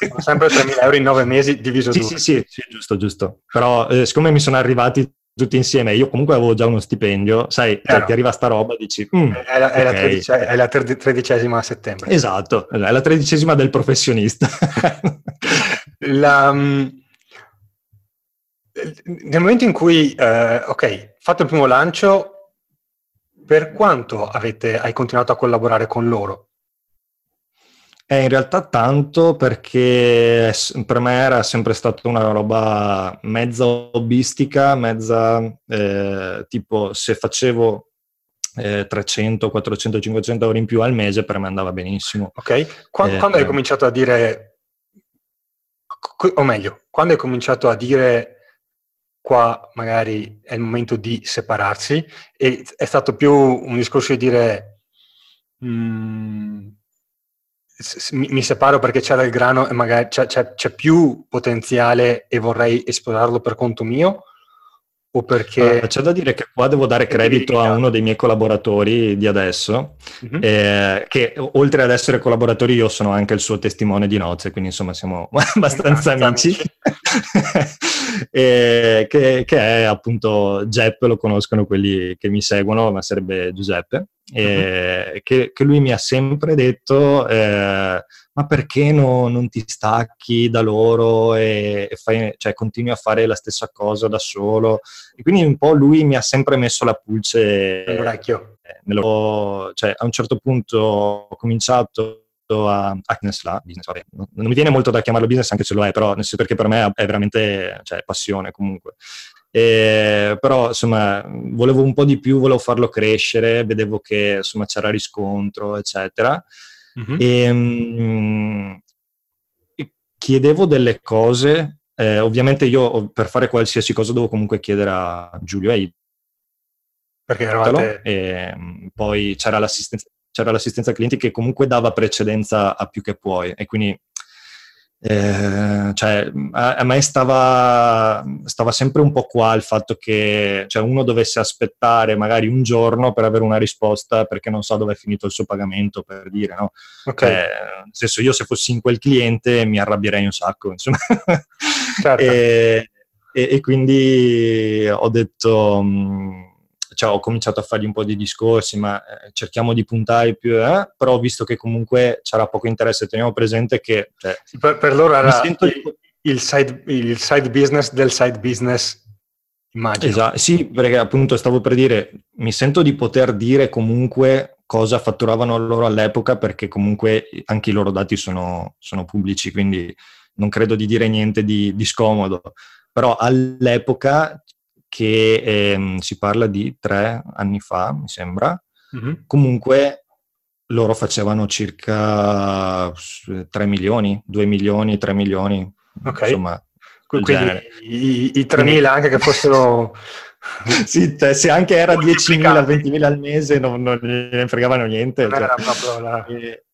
Sono sempre 3.000 euro in 9 mesi diviso sì, 2. Sì, sì, sì, giusto, giusto. Però eh, siccome mi sono arrivati tutti insieme, io comunque avevo già uno stipendio, sai, cioè, ti arriva sta roba, dici... Mm, è, la, è, okay. la tredice, è, la, tredicesima a settembre. Esatto, è la tredicesima del professionista. la, um, nel momento in cui, eh, ok, fatto il primo lancio, per quanto avete, hai continuato a collaborare con loro? Eh, in realtà tanto perché per me era sempre stata una roba mezza hobbistica, mezza eh, tipo se facevo eh, 300, 400, 500 euro in più al mese per me andava benissimo. Ok, quando, eh, quando hai cominciato a dire, o meglio, quando hai cominciato a dire qua magari è il momento di separarsi, e è stato più un discorso di dire... Mm, mi separo perché c'è del grano e magari c'è, c'è, c'è, più potenziale e vorrei esplorarlo per conto mio o perché... Uh, c'è da dire che qua devo dare credito a uno dei miei collaboratori di adesso, mm-hmm. eh, che oltre ad essere collaboratori io sono anche il suo testimone di nozze, quindi insomma siamo abbastanza amici, eh, che, che, è appunto Giuseppe, lo conoscono quelli che mi seguono, ma sarebbe Giuseppe, eh, uh-huh. che, che, lui mi ha sempre detto eh, ma perché no, non ti stacchi da loro e, e fai, cioè, continui a fare la stessa cosa da solo e quindi un po' lui mi ha sempre messo la pulce nell'orecchio nello, cioè, a un certo punto ho cominciato a, a business là, business, vabbè, non, mi viene molto da chiamarlo business anche se lo è, però nel senso perché per me è veramente cioè, passione comunque. E, però insomma volevo un po' di più, volevo farlo crescere, vedevo che insomma c'era riscontro, eccetera. Mm-hmm. E, um, chiedevo delle cose, eh, ovviamente io per fare qualsiasi cosa devo comunque chiedere a Giulio e perché eravate... E, um, poi c'era l'assistenza, c'era l'assistenza clienti che comunque dava precedenza a più che puoi e quindi eh, cioè, a, a, me stava, stava, sempre un po' qua il fatto che cioè, uno dovesse aspettare magari un giorno per avere una risposta perché non sa dove è finito il suo pagamento, per dire, no? Okay. Eh, nel senso, io se fossi in quel cliente mi arrabbierei un sacco, insomma. Certo. e, e, e, quindi ho detto... Mh, mm, cioè, ho cominciato a fargli un po' di discorsi, ma eh, cerchiamo di puntare più, eh? però visto che comunque c'era poco interesse, teniamo presente che... Cioè, per, per, loro era il, il, side, il, side, business del side business, immagino. Esatto, sì, perché appunto stavo per dire, mi sento di poter dire comunque cosa fatturavano loro all'epoca perché comunque anche i loro dati sono, sono pubblici, quindi non credo di dire niente di, di scomodo. Però all'epoca, che eh, si parla di tre anni fa, mi sembra, mm-hmm. comunque loro facevano circa 3 milioni, 2 milioni, 3 milioni, okay. insomma. Quindi i, i 3.000 anche che fossero... sì, se anche era 10.000, 20.000 al mese non, non ne fregavano niente. Cioè. era proprio la... e,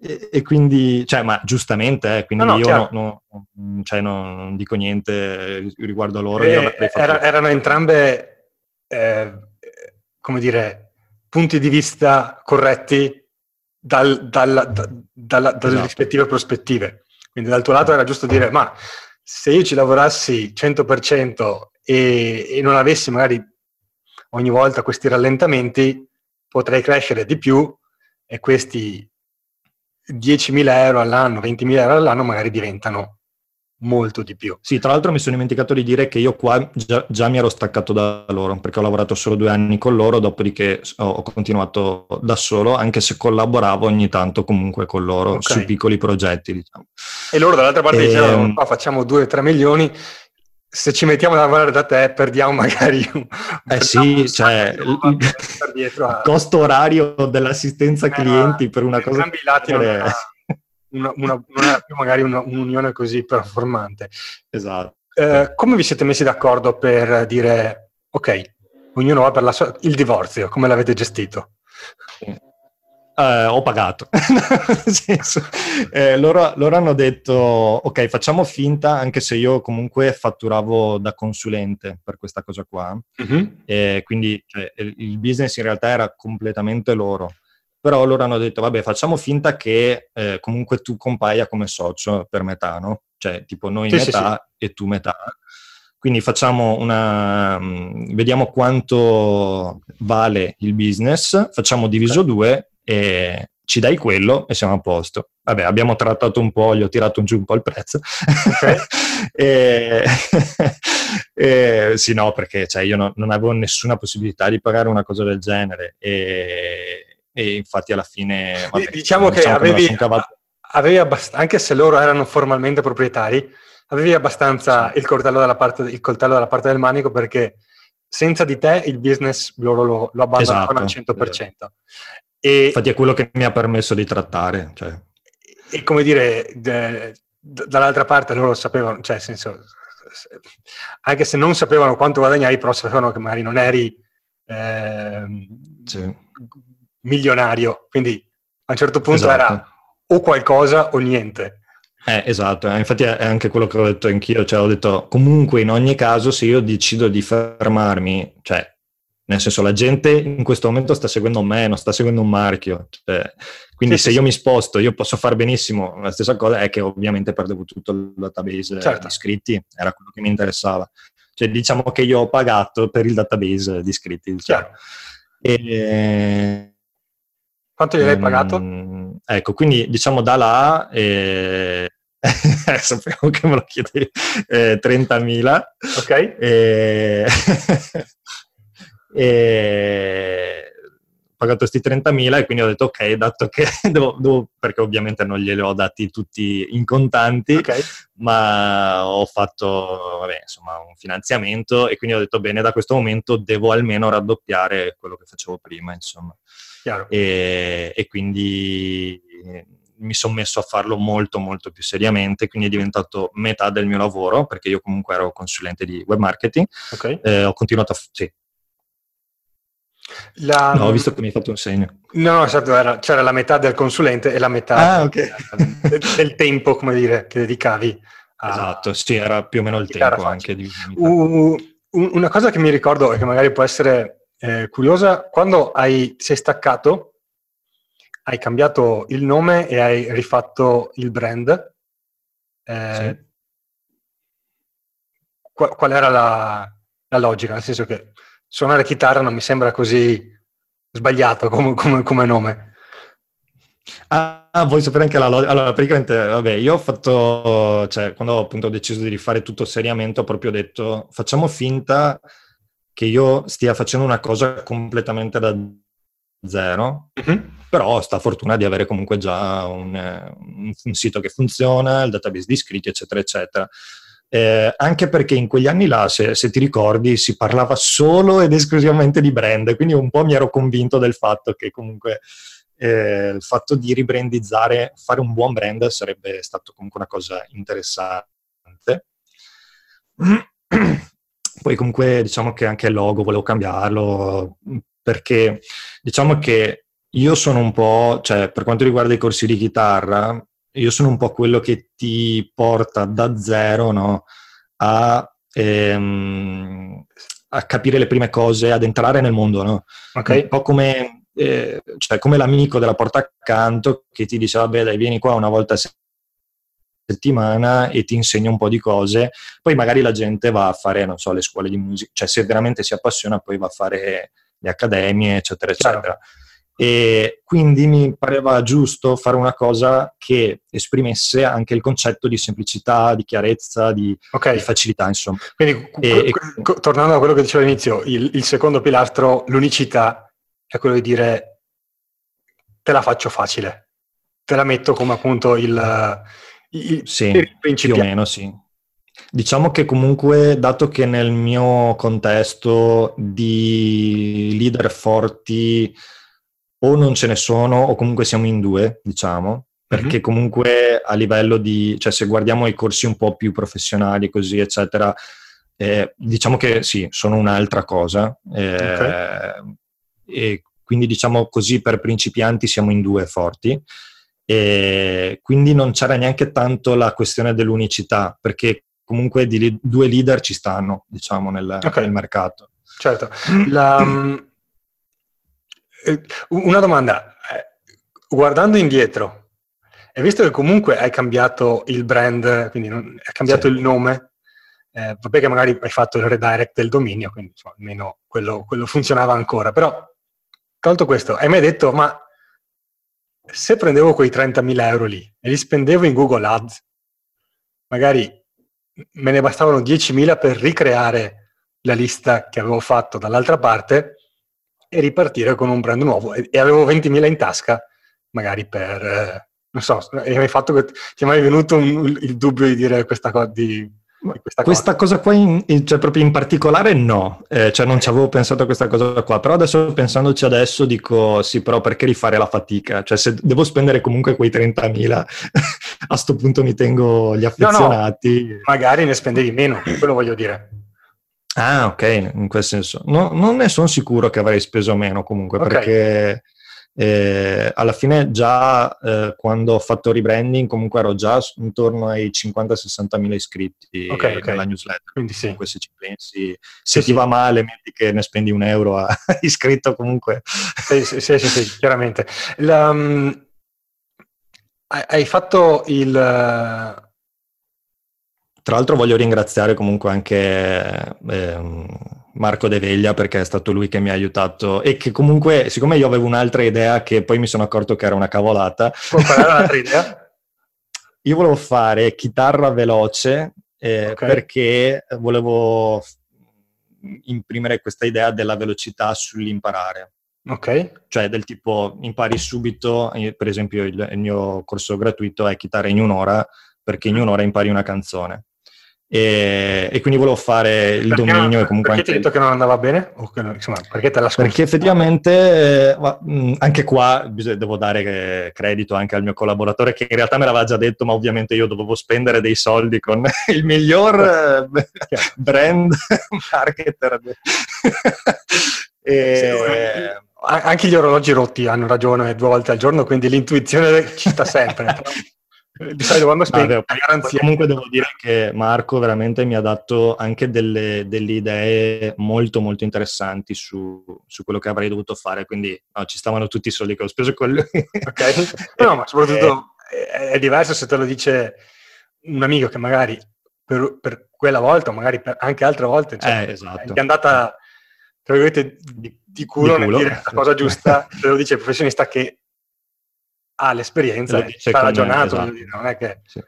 e, e, quindi, cioè, ma giustamente, eh, quindi no, no, io no, cioè, non dico niente riguardo a loro. Eh, era, erano entrambe, eh, come dire, punti di vista corretti dal, dal, da, dalla, dalle esatto. rispettive prospettive. Quindi dal tuo lato era giusto dire, ma se io ci lavorassi 100% e, e non avessi magari ogni volta questi rallentamenti, potrei crescere di più e questi 10.000 euro all'anno, 20.000 euro all'anno magari diventano molto di più. Sì, tra l'altro mi sono dimenticato di dire che io qua già, già, mi ero staccato da loro, perché ho lavorato solo due anni con loro, dopodiché ho continuato da solo, anche se collaboravo ogni tanto comunque con loro okay. su piccoli progetti. Diciamo. E loro dall'altra parte e... dicevano, ehm, qua facciamo 2-3 milioni, se ci mettiamo a lavorare da te perdiamo magari un, eh sì, cioè, il, a... costo orario dell'assistenza eh, clienti per una cosa... Entrambi i lati non è una, una, non era più magari una, un'unione così performante. Esatto. Eh, come vi siete messi d'accordo per dire, ok, ognuno va per la sua... il divorzio, come l'avete gestito? eh, ho pagato. senso, eh, loro, loro, hanno detto, ok, facciamo finta, anche se io comunque fatturavo da consulente per questa cosa qua. Mm-hmm. quindi cioè, il business in realtà era completamente loro però loro hanno detto vabbè facciamo finta che eh, comunque tu compaia come socio per metà, no? Cioè tipo noi sì, metà sì, sì. e tu metà. Quindi facciamo una... Mm, vediamo quanto vale il business, facciamo diviso 2 e ci dai quello e siamo a posto. Vabbè, abbiamo trattato un po', gli ho tirato giù un po' il prezzo. Okay. e, e, sì, no, perché cioè, io no, non avevo nessuna possibilità di pagare una cosa del genere. E, e infatti alla fine... Vabbè, diciamo, diciamo che avevi, avevi abbast- anche se loro erano formalmente proprietari, avevi abbastanza il, coltello parte, il, coltello dalla parte del manico perché senza di te il business loro lo, lo abbandonano esatto, al 100%. E, Infatti è quello che mi ha permesso di trattare. Cioè. E come dire, de, d- dall'altra parte loro sapevano, cioè senso, anche se non sapevano quanto guadagnavi, però sapevano che magari non eri eh, sì milionario, quindi a un certo punto esatto. era o qualcosa o niente. Eh, esatto, eh, infatti è anche quello che ho detto anch'io, cioè ho detto comunque in ogni caso se io decido di fermarmi, cioè nel senso la gente in questo momento sta seguendo me, non sta seguendo un marchio, cioè, quindi sì, se sì, io mi sposto io posso fare benissimo la stessa cosa, è che ovviamente perdevo tutto il database certo. di iscritti, era quello che mi interessava. Cioè diciamo che io ho pagato per il database di iscritti. Diciamo. E, quanto gli hai ehm, pagato? Ecco, quindi diciamo da là, eh, sapevo che me lo chiedevi, eh, 30.000. Ok. E, e, ho pagato questi 30.000 e quindi ho detto ok, dato che devo, devo, perché ovviamente non glieli ho dati tutti in contanti, okay. ma ho fatto vabbè, insomma, un finanziamento e quindi ho detto bene, da questo momento devo almeno raddoppiare quello che facevo prima, insomma. E, e, quindi mi sono messo a farlo molto molto più seriamente, quindi è diventato metà del mio lavoro, perché io comunque ero consulente di web marketing. Okay. Eh, ho continuato a... Sì. La... No, ho visto che mi hai fatto un segno. No, esatto, era, c'era la metà del consulente e la metà ah, okay. del, del, tempo, come dire, che dedicavi. A... Esatto, sì, era più o meno il tempo anche. Di... Uh, una cosa che mi ricordo e che magari può essere eh, curiosa, quando hai, sei staccato, hai cambiato il nome e hai rifatto il brand, eh, sì. qual, qual, era la, la, logica? Nel senso che suonare chitarra non mi sembra così sbagliato come, come, come nome. Ah, vuoi sapere anche la logica? Allora, praticamente, vabbè, io ho fatto, cioè, quando ho appunto deciso di rifare tutto seriamente, ho proprio detto, facciamo finta che io stia facendo una cosa completamente da zero, mm-hmm. però sta fortuna di avere comunque già un, un, un, sito che funziona, il database di iscritti, eccetera, eccetera. Eh, anche perché in quegli anni là, se, se, ti ricordi, si parlava solo ed esclusivamente di brand, quindi un po' mi ero convinto del fatto che comunque eh, il fatto di ribrandizzare, fare un buon brand sarebbe stato comunque una cosa interessante. Poi comunque diciamo che anche il logo volevo cambiarlo perché diciamo che io sono un po', cioè per quanto riguarda i corsi di chitarra, io sono un po' quello che ti porta da zero no, a, ehm, a, capire le prime cose, ad entrare nel mondo, no? Okay. Un po' come, eh, cioè, come l'amico della porta accanto che ti dice, vabbè dai, vieni qua una volta a settimana e ti insegna un po' di cose, poi magari la gente va a fare, non so, le scuole di musica, cioè se veramente si appassiona poi va a fare le accademie, eccetera, eccetera. E quindi mi pareva giusto fare una cosa che esprimesse anche il concetto di semplicità, di chiarezza, di, okay. di facilità, insomma. Quindi, e, e, tornando a quello che dicevo all'inizio, il, il, secondo pilastro, l'unicità, è quello di dire te la faccio facile, te la metto come appunto il, il, sì, il più o meno sì. Diciamo che comunque, dato che nel mio contesto di leader forti o non ce ne sono o comunque siamo in due, diciamo, perché mm-hmm. comunque a livello di, cioè se guardiamo i corsi un po' più professionali così, eccetera, eh, diciamo che sì, sono un'altra cosa. Eh, okay. E quindi diciamo così per principianti siamo in due forti. E quindi non c'era neanche tanto la questione dell'unicità, perché comunque di due leader ci stanno, diciamo, nel, okay. nel mercato. Certo. La, mm, una domanda, eh, guardando indietro, hai visto che comunque hai cambiato il brand, quindi non, hai cambiato sì. il nome, eh, vabbè che magari hai fatto il redirect del dominio, quindi insomma, almeno quello, quello, funzionava ancora, però tolto questo, hai mai detto, ma se prendevo quei 30.000 euro lì e li spendevo in Google Ads, magari me ne bastavano 10.000 per ricreare la lista che avevo fatto dall'altra parte e ripartire con un brand nuovo. E, e avevo 20.000 in tasca, magari per... Eh, non so, hai fatto che ti è mai venuto un, il dubbio di dire questa cosa? Di, questa, questa cosa. qua, in, cioè proprio in particolare no, eh, cioè non ci avevo pensato a questa cosa qua, però adesso pensandoci adesso dico sì, però perché rifare la fatica? Cioè se devo spendere comunque quei 30.000, a questo punto mi tengo gli affezionati. No, no, magari ne spendevi meno, quello voglio dire. Ah, ok, in quel senso. No, non ne sono sicuro che avrei speso meno comunque, okay. perché eh, alla fine già eh, quando ho fatto rebranding comunque ero già intorno ai 50-60 mila iscritti okay, okay. nella newsletter. Quindi sì. Comunque se ci pensi, se sì, ti sì. va male, metti che ne spendi un euro a iscritto comunque. Sì, sì, sì, sì, sì chiaramente. La, um, hai fatto il tra l'altro voglio ringraziare comunque anche eh, Marco De Veglia perché è stato lui che mi ha aiutato e che comunque, siccome io avevo un'altra idea che poi mi sono accorto che era una cavolata. Qual era l'altra idea? io volevo fare chitarra veloce eh, okay. perché volevo imprimere questa idea della velocità sull'imparare. Ok. Cioè del tipo impari subito, per esempio il, il mio corso gratuito è chitarra in un'ora perché in un'ora impari una canzone. E, e, quindi volevo fare il perché, dominio e comunque perché ti hai detto che non andava bene? Che, insomma, perché te l'ha Perché effettivamente eh, anche qua devo dare credito anche al mio collaboratore che in realtà me l'aveva già detto ma ovviamente io dovevo spendere dei soldi con il miglior eh, brand marketer e, sì, eh, anche gli orologi rotti hanno ragione due volte al giorno quindi l'intuizione ci sta sempre di solito quando spiego no, garanzia. Comunque devo dire che Marco veramente mi ha dato anche delle, delle idee molto molto interessanti su, su, quello che avrei dovuto fare, quindi no, ci stavano tutti i soldi che ho speso con lui. ok, no, ma soprattutto è, è, diverso se te lo dice un amico che magari per, per quella volta o magari anche altre volte cioè, eh, esatto. è andata tra virgolette di, di culo, di culo. nel dire la cosa giusta, te lo dice il professionista che ha l'esperienza e sta ragionato, esatto. non è che... Sì.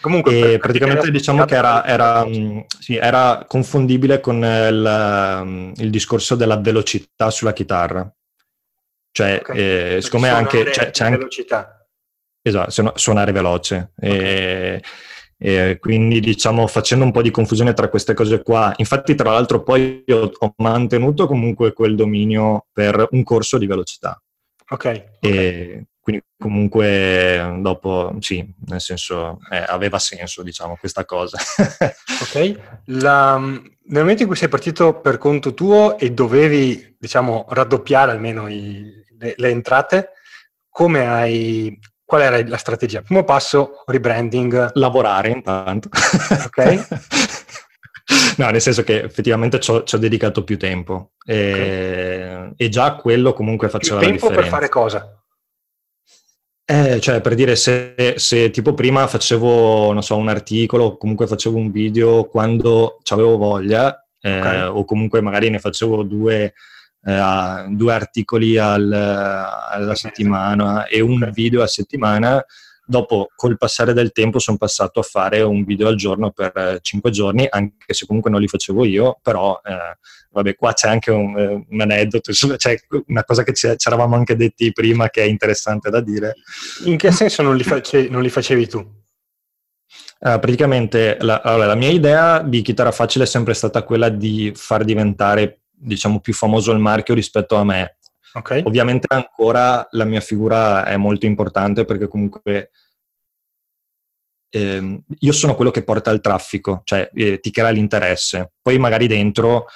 Comunque, per, praticamente diciamo che era, era, mm, sì, era, confondibile con il, mm, il, discorso della velocità sulla chitarra. Cioè, okay. eh, siccome anche... C'è, c'è anche velocità. Esatto, suonare veloce. Okay. E, e quindi diciamo facendo un po' di confusione tra queste cose qua. Infatti, tra l'altro, poi ho, mantenuto comunque quel dominio per un corso di velocità. Ok. E okay. Quindi comunque dopo sì, nel senso eh, aveva senso, diciamo, questa cosa. ok. La, nel momento in cui sei partito per conto tuo e dovevi, diciamo, raddoppiare almeno i, le, le entrate, come hai qual era la strategia? Primo passo, rebranding. Lavorare intanto. Ok. no, nel senso che effettivamente ci ho, ci ho dedicato più tempo e, okay. e, già quello comunque faceva la differenza. tempo per fare cosa? Eh, cioè, per dire, se, se, tipo prima facevo, non so, un articolo, comunque facevo un video quando avevo voglia, eh, okay. o comunque magari ne facevo due eh, due articoli al, alla settimana e un video a settimana. Dopo, col passare del tempo, sono passato a fare un video al giorno per cinque giorni, anche se comunque non li facevo io, però eh, vabbè, qua c'è anche un, eh, un aneddoto, c'è una cosa che ci eravamo anche detti prima che è interessante da dire. In che senso non li, face, non li facevi tu? Uh, praticamente la, allora, la, mia idea di chitarra facile è sempre stata quella di far diventare diciamo, più famoso il marchio rispetto a me. Okay. Ovviamente ancora la mia figura è molto importante perché comunque eh, io sono quello che porta il traffico, cioè eh, ti crea l'interesse. Poi magari dentro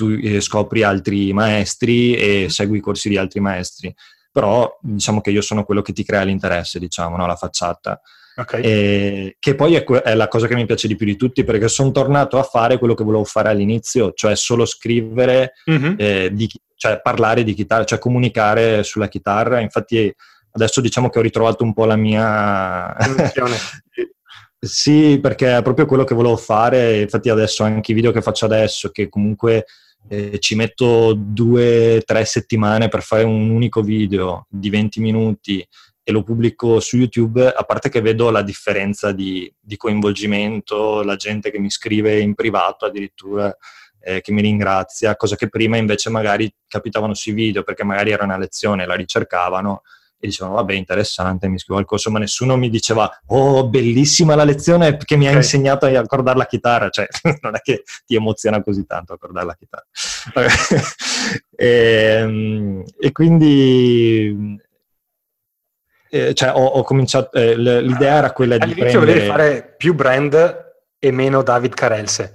tu eh, scopri altri maestri e segui i corsi di altri maestri, però diciamo che io sono quello che ti crea l'interesse, diciamo, no? la facciata. Okay. E, che poi è, è, la cosa che mi piace di più di tutti perché sono tornato a fare quello che volevo fare all'inizio, cioè solo scrivere, mm-hmm. eh, di, cioè parlare di chitarra, cioè comunicare sulla chitarra. Infatti adesso diciamo che ho ritrovato un po' la mia... sì, perché è proprio quello che volevo fare. Infatti adesso anche i video che faccio adesso, che comunque... Eh, ci metto due o tre settimane per fare un unico video di 20 minuti e lo pubblico su YouTube, a parte che vedo la differenza di, di coinvolgimento, la gente che mi scrive in privato addirittura, eh, che mi ringrazia, cosa che prima invece magari capitavano sui video perché magari era una lezione, la ricercavano e dicevano vabbè interessante, mi iscrivo al corso, ma nessuno mi diceva oh bellissima la lezione che mi okay. ha insegnato a accordare la chitarra, cioè non è che ti emoziona così tanto accordare la chitarra. e, ehm, e, quindi eh, cioè ho, ho cominciato, eh, l'idea era quella di All'inizio prendere... volevi fare più brand e meno David Carelse.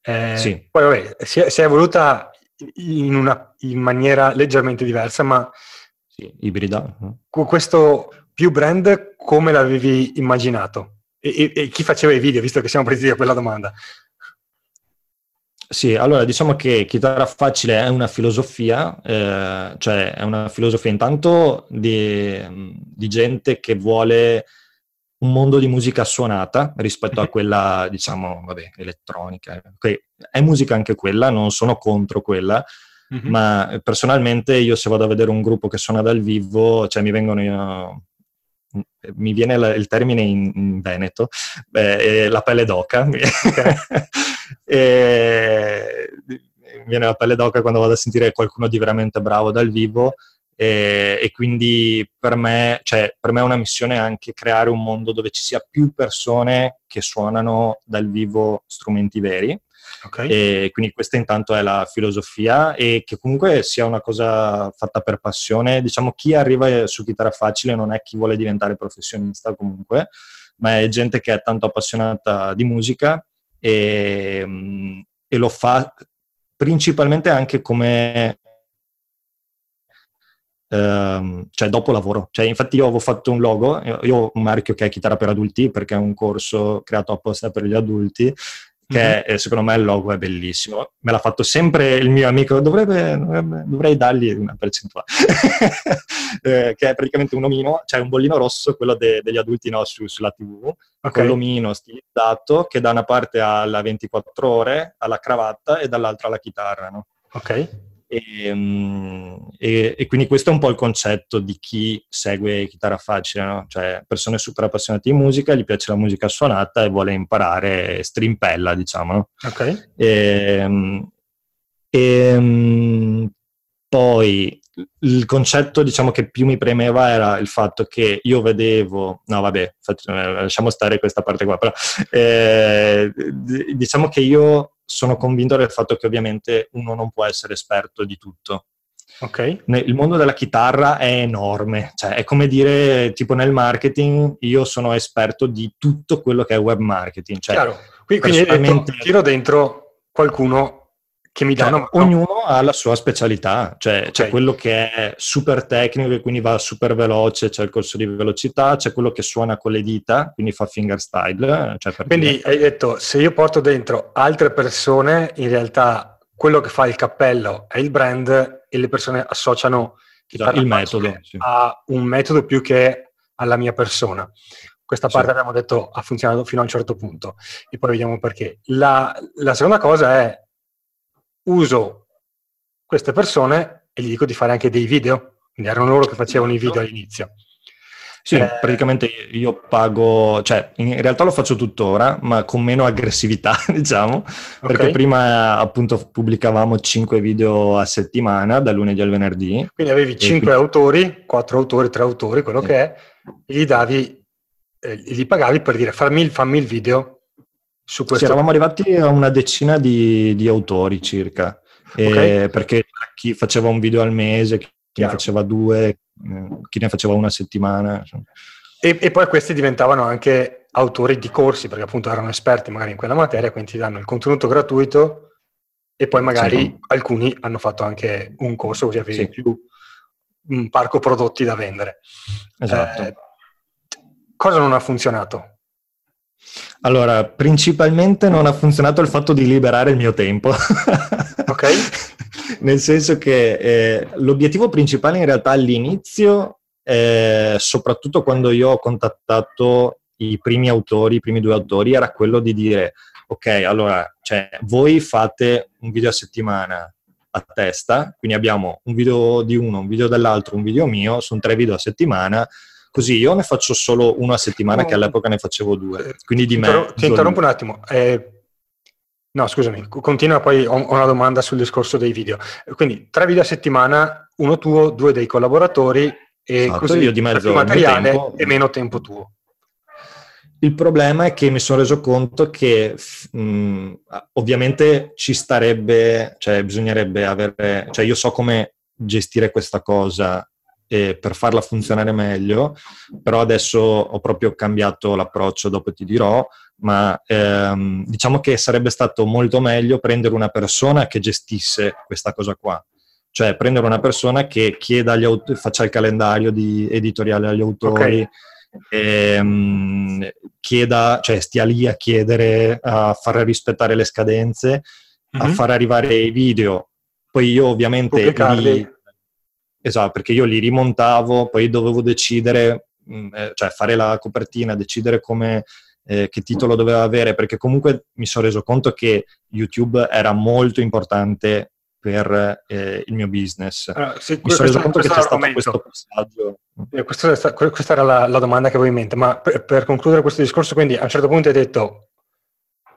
Eh, sì. Poi vabbè, si è, si è evoluta in, una, in maniera leggermente diversa, ma... Sì, ibrida. Con questo più brand come l'avevi immaginato? E, e, e chi faceva i video, visto che siamo partiti da quella domanda? Sì, allora diciamo che chitarra facile è una filosofia, eh, cioè è una filosofia intanto di, di, gente che vuole un mondo di musica suonata rispetto a mhm. quella, diciamo, vabbè, elettronica. Okay. È musica anche quella, non sono contro quella, mm-hmm. ma personalmente io se vado a vedere un gruppo che suona dal vivo, cioè mi vengono... Io, mi viene il termine in, in Veneto, beh, la pelle d'oca. e mi viene la pelle d'oca quando vado a sentire qualcuno di veramente bravo dal vivo e, e quindi per me, cioè, per me è una missione anche creare un mondo dove ci sia più persone che suonano dal vivo strumenti veri. Okay. E quindi questa intanto è la filosofia e che comunque sia una cosa fatta per passione. Diciamo chi arriva su chitarra facile non è chi vuole diventare professionista comunque, ma è gente che è tanto appassionata di musica e, mm, e lo fa principalmente anche come Uh, cioè dopo lavoro. Cioè, infatti io avevo fatto un logo, io ho un marchio che è Chitarra per adulti, perché è un corso creato apposta per gli adulti, che mm-hmm. secondo me il logo è bellissimo. Me l'ha fatto sempre il mio amico, dovrebbe, dovrebbe, dovrei dargli una percentuale, eh, che è praticamente un omino, cioè un bollino rosso, quello de, degli adulti no, su, sulla TV, okay. con l'omino stilizzato che da una parte ha la 24 ore, alla cravatta e dall'altra alla chitarra. No? Ok. E, ehm, e, e, quindi questo è un po' il concetto di chi segue chitarra facile, no? cioè persone super appassionate di musica, gli piace la musica suonata e vuole imparare strimpella, diciamo. No? Ok. E, ehm, e, ehm, poi il concetto diciamo che più mi premeva era il fatto che io vedevo, no vabbè, faccio, eh, lasciamo stare questa parte qua, però eh, diciamo che io sono convinto del fatto che ovviamente uno non può essere esperto di tutto. Ok. Il mondo della chitarra è enorme, cioè è come dire tipo nel marketing io sono esperto di tutto quello che è web marketing. Cioè, Chiaro, quindi, personalmente... tiro dentro qualcuno che mi cioè, danno... Ognuno ha la sua specialità, cioè okay. c'è quello che è super tecnico e quindi va super veloce, c'è il corso di velocità, c'è quello che suona con le dita, quindi fa fingerstyle. Cioè quindi dire... hai detto, se io porto dentro altre persone, in realtà quello che fa il cappello è il brand e le persone associano il metodo sì. a un metodo più che alla mia persona. Questa parte sì. abbiamo detto ha funzionato fino a un certo punto e poi vediamo perché. La, la seconda cosa è uso queste persone e gli dico di fare anche dei video. Quindi erano loro che facevano i video all'inizio. Sì, eh, praticamente io pago, cioè in realtà lo faccio tuttora, ma con meno aggressività, diciamo, okay. perché prima appunto pubblicavamo 5 video a settimana, dal lunedì al venerdì. Quindi avevi 5 quindi... autori, 4 autori, 3 autori, quello sì. che è, e gli davi, eh, gli pagavi per dire fammi, fammi il video su questo... Sì, eravamo arrivati a una decina di, di autori circa, okay. perché chi faceva un video al mese, chi Chiaro. ne faceva due, eh, chi ne faceva una settimana. E, e, poi questi diventavano anche autori di corsi, perché appunto erano esperti magari in quella materia, quindi ti danno il contenuto gratuito e poi magari sì. alcuni hanno fatto anche un corso, così avevi sì. più un parco prodotti da vendere. Esatto. Eh, cosa non ha funzionato? Allora, principalmente non ha funzionato il fatto di liberare il mio tempo. ok. Nel senso che eh, l'obiettivo principale in realtà all'inizio, eh, soprattutto quando io ho contattato i primi autori, i primi due autori, era quello di dire, ok, allora, cioè, voi fate un video a settimana a testa, quindi abbiamo un video di uno, un video dell'altro, un video mio, sono tre video a settimana, Così io ne faccio solo una settimana, oh. che all'epoca ne facevo due. Quindi di me. Ti interrompo un attimo. Eh, no, scusami, continua, poi ho, una domanda sul discorso dei video. Quindi tre video a settimana, uno tuo, due dei collaboratori e esatto, così io di mezzo materiale tempo... e meno tempo tuo. Il problema è che mi sono reso conto che mh, ovviamente ci starebbe, cioè bisognerebbe avere, cioè io so come gestire questa cosa eh, per farla funzionare meglio, però adesso ho proprio cambiato l'approccio, dopo ti dirò, ma ehm, diciamo che sarebbe stato molto meglio prendere una persona che gestisse questa cosa qua. Cioè prendere una persona che chieda agli autori, faccia il calendario di editoriale agli autori, okay. Ehm, chieda, cioè stia lì a chiedere, a far rispettare le scadenze, mm-hmm. a mhm. far arrivare i video. Poi io ovviamente li, Esatto, perché io li rimontavo, poi dovevo decidere, mm, eh, cioè fare la copertina, decidere come, eh, che titolo doveva avere, perché comunque mi sono reso conto che YouTube era molto importante per eh, il mio business. Allora, sì, mi sono reso conto che c'è stato questo passaggio. Eh, questa, questa, era la, la, domanda che avevo in mente, ma per, per, concludere questo discorso, quindi a un certo punto hai detto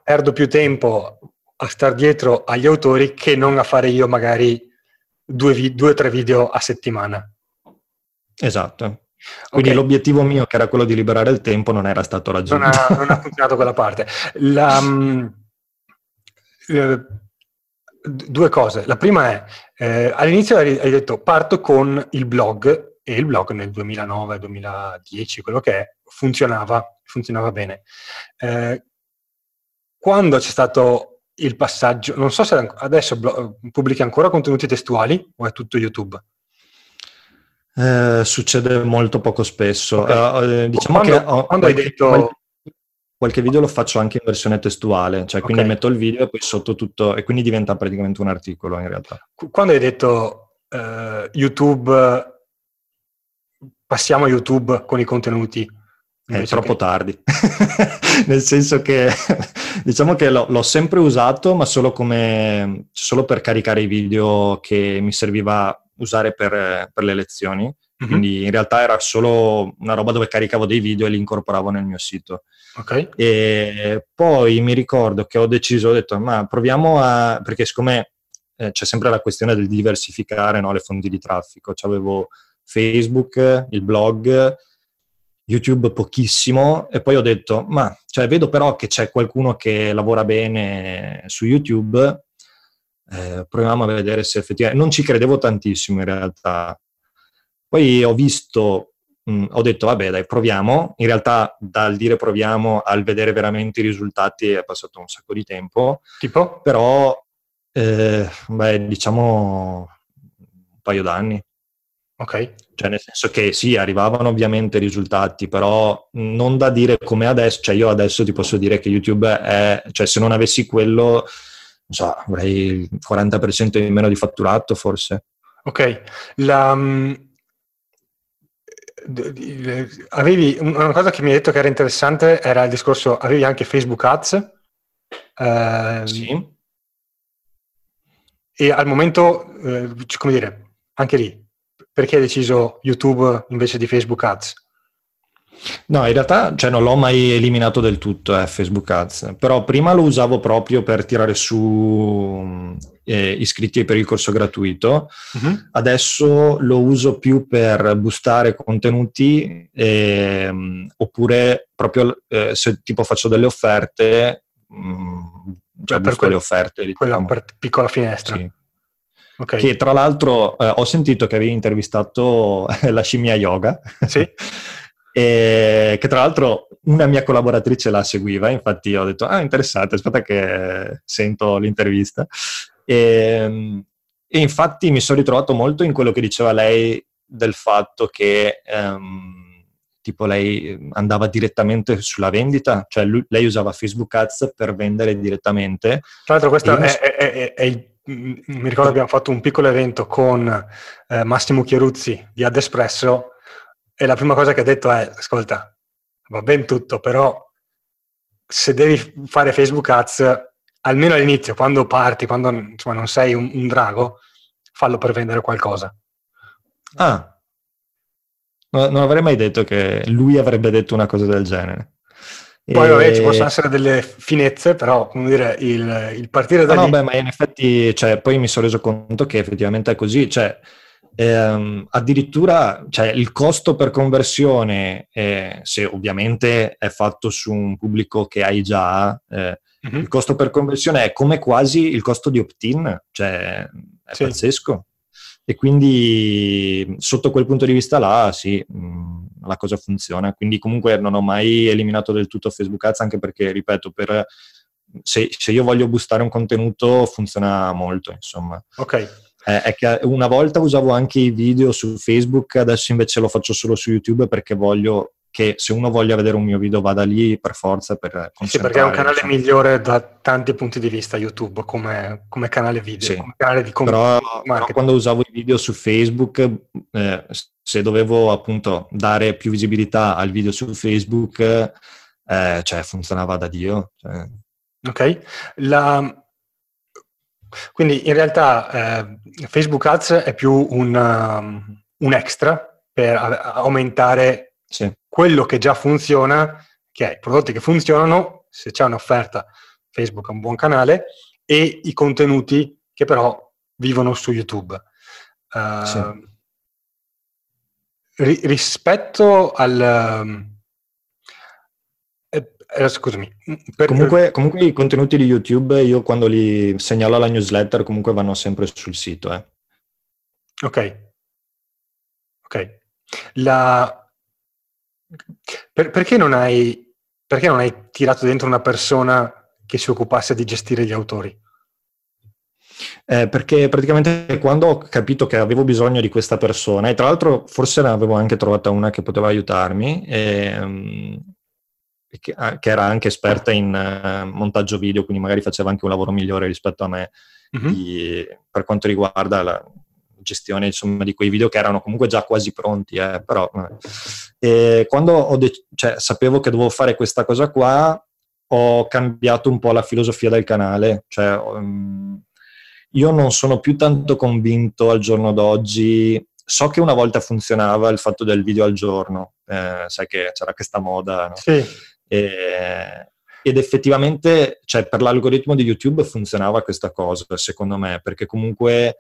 perdo più tempo a star dietro agli autori che non a fare io magari due o tre video a settimana. Esatto. Quindi okay. l'obiettivo mio, che era quello di liberare il tempo, non era stato raggiunto. Non ha, non ha funzionato quella parte. La, um, eh, due cose. La prima è, eh, all'inizio hai, hai, detto parto con il blog e il blog nel 2009-2010, quello che è, funzionava, funzionava bene. Eh, quando c'è stato il passaggio, non so se adesso pubblichi ancora contenuti testuali o è tutto YouTube? Eh, succede molto poco spesso. Okay. Uh, diciamo quando, che ho, quando hai detto... Qualche, video lo faccio anche in versione testuale, cioè quindi okay. metto il video e poi sotto tutto, e quindi diventa praticamente un articolo in realtà. Quando hai detto uh, YouTube, passiamo a YouTube con i contenuti, è troppo che... tardi, nel senso che diciamo che l'ho, l'ho, sempre usato, ma solo, come, solo per caricare i video che mi serviva usare per, per le lezioni. Mm-hmm. Quindi in realtà era solo una roba dove caricavo dei video e li incorporavo nel mio sito. Okay. E poi mi ricordo che ho deciso, ho detto, ma proviamo a... perché siccome eh, c'è sempre la questione del diversificare no, le fonti di traffico. C'avevo Facebook, il blog, YouTube pochissimo e poi ho detto, ma cioè, vedo però che c'è qualcuno che lavora bene su YouTube, eh, proviamo a vedere se effettivamente... Non ci credevo tantissimo in realtà. Poi ho visto, mh, ho detto, vabbè dai, proviamo. In realtà dal dire proviamo al vedere veramente i risultati è passato un sacco di tempo. Tipo? Però, eh, beh, diciamo un paio d'anni. Ok. Cioè, nel senso che sì, arrivavano ovviamente risultati, però non da dire come adesso, cioè io adesso ti posso dire che YouTube è, cioè se non avessi quello, non so, avrei il 40% in meno di fatturato forse. Ok, La, um, avevi una cosa che mi hai detto che era interessante era il discorso, avevi anche Facebook Ads. Eh, sì. E al momento, eh, come dire, anche lì, perché hai deciso YouTube invece di Facebook Ads? No, in realtà cioè, non l'ho mai eliminato del tutto eh, Facebook Ads, però prima lo usavo proprio per tirare su eh, iscritti per il corso gratuito, uh-huh. adesso lo uso più per boostare contenuti eh, oppure proprio eh, se tipo faccio delle offerte, mh, mm, cioè per quelle offerte. Quella diciamo. per piccola finestra. Sì. Okay. Che tra l'altro eh, ho sentito che avevi intervistato la scimmia yoga. Sì. e che tra l'altro una mia collaboratrice la seguiva, infatti ho detto, ah interessante, aspetta che sento l'intervista. E, e infatti mi sono ritrovato molto in quello che diceva lei del fatto che... Um, tipo lei andava direttamente sulla vendita, cioè lui, lei usava Facebook Ads per vendere direttamente. Tra l'altro questo è, è, è, è, il mi ricordo che abbiamo fatto un piccolo evento con eh, Massimo Chieruzzi di Adespresso e la prima cosa che ha detto è, ascolta, va ben tutto, però se devi fare Facebook Ads, almeno all'inizio, quando parti, quando insomma, non sei un, un drago, fallo per vendere qualcosa. Ah, non avrei mai detto che lui avrebbe detto una cosa del genere. Poi e... vabbè, ci possono essere delle finezze, però come dire, il, il partire da no, lì... No, beh, ma in effetti, cioè, poi mi sono reso conto che effettivamente è così, cioè, ehm, addirittura cioè, il costo per conversione, eh, se ovviamente è fatto su un pubblico che hai già, eh, mm-hmm. il costo per conversione è come quasi il costo di opt-in, cioè è sì. pazzesco. E quindi sotto quel punto di vista là, sì, mh, mm, la cosa funziona. Quindi comunque non ho mai eliminato del tutto Facebook Ads, anche perché, ripeto, per, se, se, io voglio boostare un contenuto funziona molto, insomma. Ok. Eh, è che una volta usavo anche i video su Facebook, adesso invece lo faccio solo su YouTube perché voglio che se uno voglia vedere un mio video vada lì per forza per Sì, perché è un canale diciamo. migliore da tanti punti di vista YouTube come, come canale video, sì. come canale di però, però, quando usavo i video su Facebook, eh, se dovevo appunto dare più visibilità al video su Facebook, eh, cioè funzionava da Dio. Cioè. Ok. La... Quindi in realtà eh, Facebook Ads è più un, um, un extra per aumentare sì. quello che già funziona, che è i prodotti che funzionano, se c'è un'offerta Facebook è un buon canale, e i contenuti che però vivono su YouTube. Uh, sì. ri- rispetto al... Um, eh, scusami. Per, comunque, comunque, i contenuti di YouTube io quando li segnalo alla newsletter comunque vanno sempre sul sito. Eh. Ok. Ok. La, per, perché, non hai, perché non hai tirato dentro una persona che si occupasse di gestire gli autori? Eh, perché praticamente quando ho capito che avevo bisogno di questa persona, e tra l'altro forse ne avevo anche trovata una che poteva aiutarmi, e, um, che, ah, che, era anche esperta in uh, montaggio video, quindi magari faceva anche un lavoro migliore rispetto a me mm-hmm. di, per quanto riguarda la, gestione insomma, di quei video che erano comunque già quasi pronti, eh, però e quando de- cioè, sapevo che dovevo fare questa cosa qua, ho cambiato un po' la filosofia del canale, cioè, um, io non sono più tanto convinto al giorno d'oggi, so che una volta funzionava il fatto del video al giorno, eh, sai che c'era questa moda, no? sì. e, ed effettivamente, cioè, per l'algoritmo di YouTube funzionava questa cosa, secondo me, perché comunque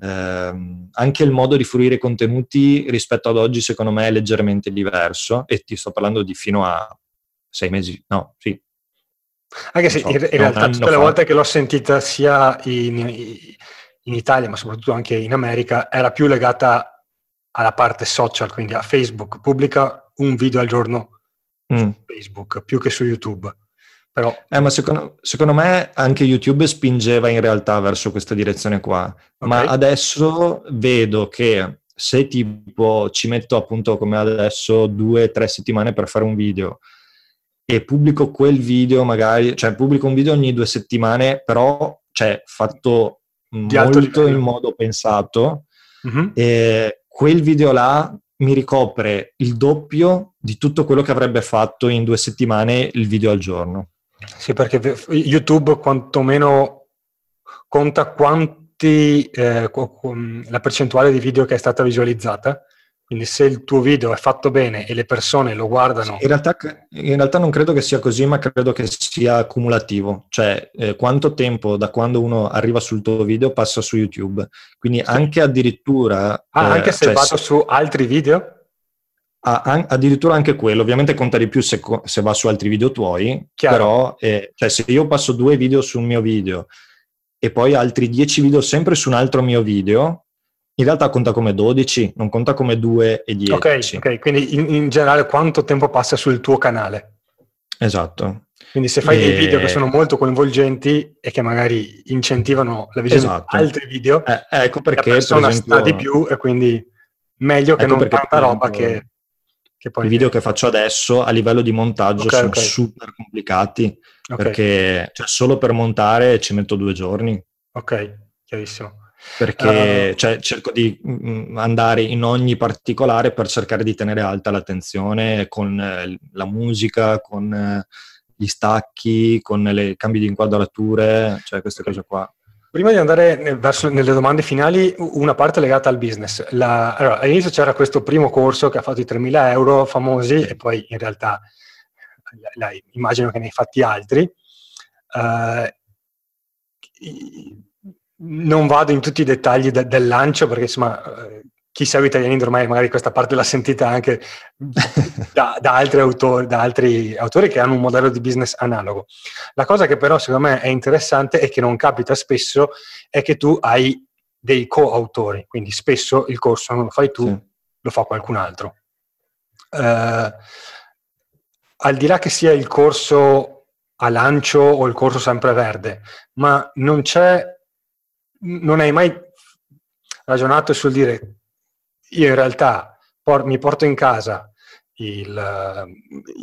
ehm, anche il modo di fruire i contenuti rispetto ad oggi, secondo me, è leggermente diverso. E ti sto parlando di fino a sei mesi, no, sì. Anche se so, in, in realtà tutte le volte che l'ho sentita sia in, in Italia, ma soprattutto anche in America, era più legata alla parte social, quindi a Facebook, pubblica un video al giorno mm. su Facebook più che su YouTube. Però... Eh, ma secondo, secondo, me anche YouTube spingeva in realtà verso questa direzione qua. Okay. Ma adesso vedo che se tipo ci metto appunto come adesso due o tre settimane per fare un video e pubblico quel video magari, cioè pubblico un video ogni due settimane, però cioè, fatto Di molto in modo pensato, mm-hmm. e quel video là mi ricopre il doppio di tutto quello che avrebbe fatto in due settimane il video al giorno. Sì, perché YouTube quantomeno conta quanti, eh, la percentuale di video che è stata visualizzata. Quindi se il tuo video è fatto bene e le persone lo guardano... In realtà, in realtà non credo che sia così, ma credo che sia cumulativo. Cioè, eh, quanto tempo da quando uno arriva sul tuo video passa su YouTube. Quindi anche addirittura... Ah, eh, anche se cioè, vado su altri video? Ah, addirittura anche quello, ovviamente conta di più se, se va su altri video tuoi, Chiaro. però eh, cioè se io passo due video sul mio video e poi altri dieci video sempre su un altro mio video, in realtà conta come 12, non conta come 2 e 10. Ok, ok, quindi in, in generale quanto tempo passa sul tuo canale? Esatto. Quindi se fai e... dei video che sono molto coinvolgenti e che magari incentivano la visione esatto. di altri video, eh, ecco perché la persona per esempio... sta di più e quindi meglio che ecco non tanta roba che che poi I video che faccio adesso a livello di montaggio okay, sono okay. super complicati okay. perché cioè, solo per montare ci metto due giorni. Ok, chiarissimo. Perché uh, cioè, cerco di mm, andare in ogni particolare per cercare di tenere alta l'attenzione con eh, la musica, con eh, gli stacchi, con i cambi di inquadrature, cioè queste cose qua. Prima di andare verso nelle domande finali, una parte legata al business. La, allora, all'inizio c'era questo primo corso che ha fatto i 3.000 euro famosi e poi in realtà la, immagino che ne hai fatti altri. Uh, non vado in tutti i dettagli de, del lancio perché insomma chi segue Italiani ormai magari questa parte l'ha sentita anche da, da, altri autori, da altri autori che hanno un modello di business analogo. La cosa che però secondo me è interessante e che non capita spesso è che tu hai dei coautori, quindi spesso il corso non lo fai tu, sì. lo fa qualcun altro. Uh, al di là che sia il corso a lancio o il corso sempreverde, ma non c'è, non hai mai ragionato sul dire io in realtà por- mi porto in casa il,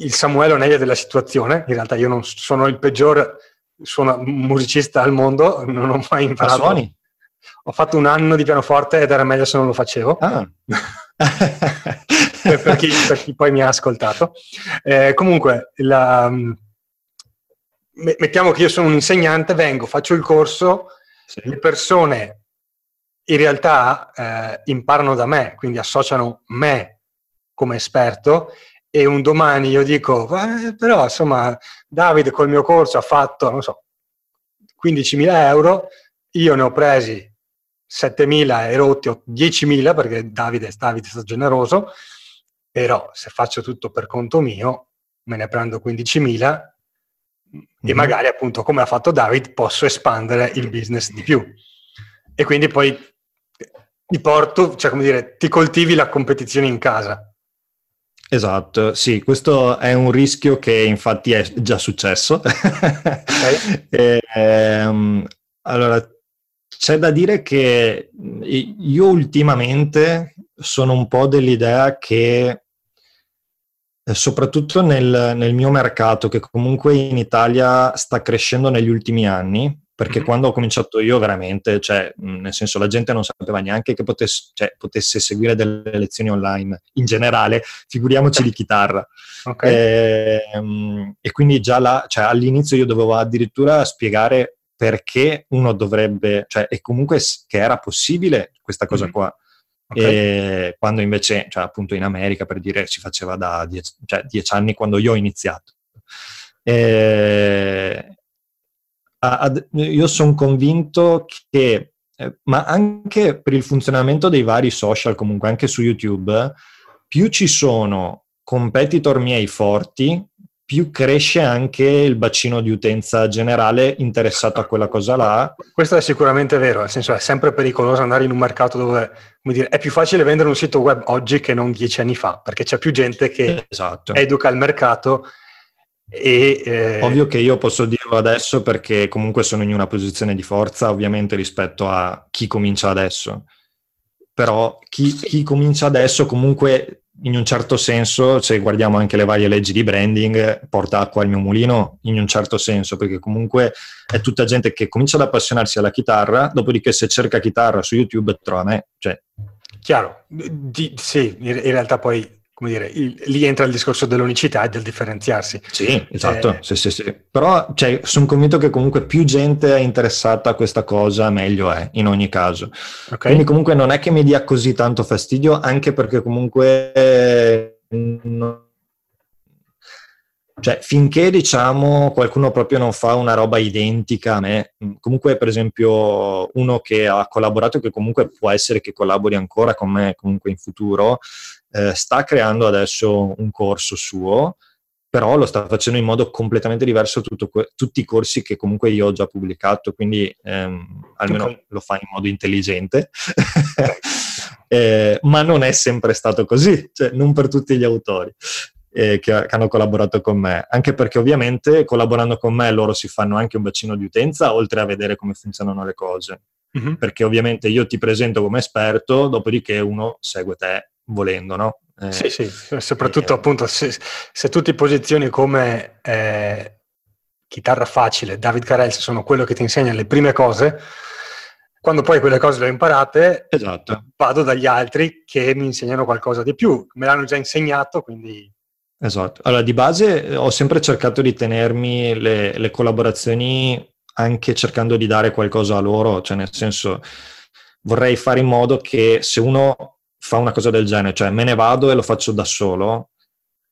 il Samuele Onelia della situazione, in realtà io non sono il peggior suono, musicista al mondo, non ho mai imparato. Ma suoni? Ho fatto un anno di pianoforte ed era meglio se non lo facevo. Ah. per, chi, per, chi, poi mi ha ascoltato. Eh, comunque, la, mettiamo che io sono un insegnante, vengo, faccio il corso, sì. le persone in realtà eh, imparano da me, quindi associano me come esperto e un domani io dico, eh, però insomma Davide col mio corso ha fatto, non so, 15.000 euro, io ne ho presi 7.000 e rotti 10.000 perché Davide, Davide è stato generoso, però se faccio tutto per conto mio me ne prendo 15.000 mm-hmm. e mhm. magari appunto come ha fatto Davide posso espandere il business di più. E quindi poi ti porto, cioè come dire, ti coltivi la competizione in casa. Esatto, sì, questo è un rischio che infatti è già successo. Okay. e, ehm, allora, c'è da dire che io ultimamente sono un po' dell'idea che soprattutto nel, nel mio mercato, che comunque in Italia sta crescendo negli ultimi anni, perché mm-hmm. quando ho cominciato io veramente, cioè, nel senso la gente non sapeva neanche che potesse, cioè, potesse seguire delle lezioni online in generale, figuriamoci di chitarra. Okay. E, ehm, e, quindi già là, cioè, all'inizio io dovevo addirittura spiegare perché uno dovrebbe, cioè, e comunque che era possibile questa cosa mm-hmm. qua. Okay. quando invece, cioè, appunto in America per dire, si faceva da dieci, cioè, dieci anni quando io ho iniziato. Eh, ad, io sono convinto che, eh, ma anche per il funzionamento dei vari social, comunque anche su YouTube, più ci sono competitor miei forti, più cresce anche il bacino di utenza generale interessato a quella cosa là. Questo è sicuramente vero, nel senso è sempre pericoloso andare in un mercato dove dire, è più facile vendere un sito web oggi che non dieci anni fa, perché c'è più gente che esatto. educa il mercato. E, eh... Ovvio che io posso dirlo adesso perché comunque sono in una posizione di forza, ovviamente rispetto a chi comincia adesso. Però chi, chi comincia adesso comunque in un certo senso, se guardiamo anche le varie leggi di branding, porta acqua al mio mulino in un certo senso, perché comunque è tutta gente che comincia ad appassionarsi alla chitarra, dopodiché se cerca chitarra su YouTube trova me. Cioè. Chiaro, di, sì, in realtà poi come dire, il, lì entra il discorso dell'unicità e del differenziarsi. Sì, esatto, eh, sì, sì, sì. Però cioè, sono convinto che comunque più gente è interessata a questa cosa, meglio è, in ogni caso. Okay. Quindi comunque non è che mi dia così tanto fastidio, anche perché comunque... Eh, non... Cioè, finché diciamo qualcuno proprio non fa una roba identica a me, comunque per esempio uno che ha collaborato, che comunque può essere che collabori ancora con me comunque in futuro, eh, sta creando adesso un corso suo, però lo sta facendo in modo completamente diverso que- tutti i corsi che comunque io ho già pubblicato, quindi ehm, almeno okay. lo fa in modo intelligente. eh, ma non è sempre stato così, cioè non per tutti gli autori. Eh, che, che, hanno collaborato con me, anche perché ovviamente collaborando con me loro si fanno anche un bacino di utenza, oltre a vedere come funzionano le cose. Mm-hmm. Perché ovviamente io ti presento come esperto, dopodiché uno segue te volendo, no? Eh, sì, sì, soprattutto eh, appunto se, se, tu ti posizioni come eh, chitarra facile, David Carels sono quello che ti insegna le prime cose, quando poi quelle cose le ho imparate, esatto. vado dagli altri che mi insegnano qualcosa di più, me l'hanno già insegnato, quindi... Esatto, allora di base ho sempre cercato di tenermi le, le collaborazioni anche cercando di dare qualcosa a loro, cioè nel senso vorrei fare in modo che se uno fa una cosa del genere, cioè me ne vado e lo faccio da solo,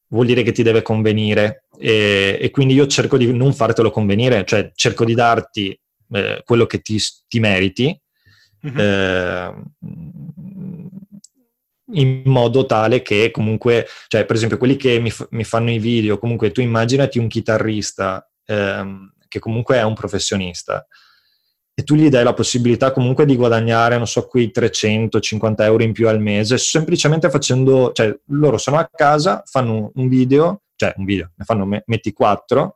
vuol dire che ti deve convenire e, e quindi io cerco di non fartelo convenire, cioè cerco di darti eh, quello che ti, ti meriti mm-hmm. eh, in modo tale che comunque, cioè per esempio quelli che mi, f- mi fanno i video, comunque tu immaginati un chitarrista ehm, che comunque è un professionista, e tu gli dai la possibilità comunque di guadagnare, non so, quei 350 euro in più al mese, semplicemente facendo, cioè loro sono a casa, fanno un video, cioè un video, ne fanno metti 4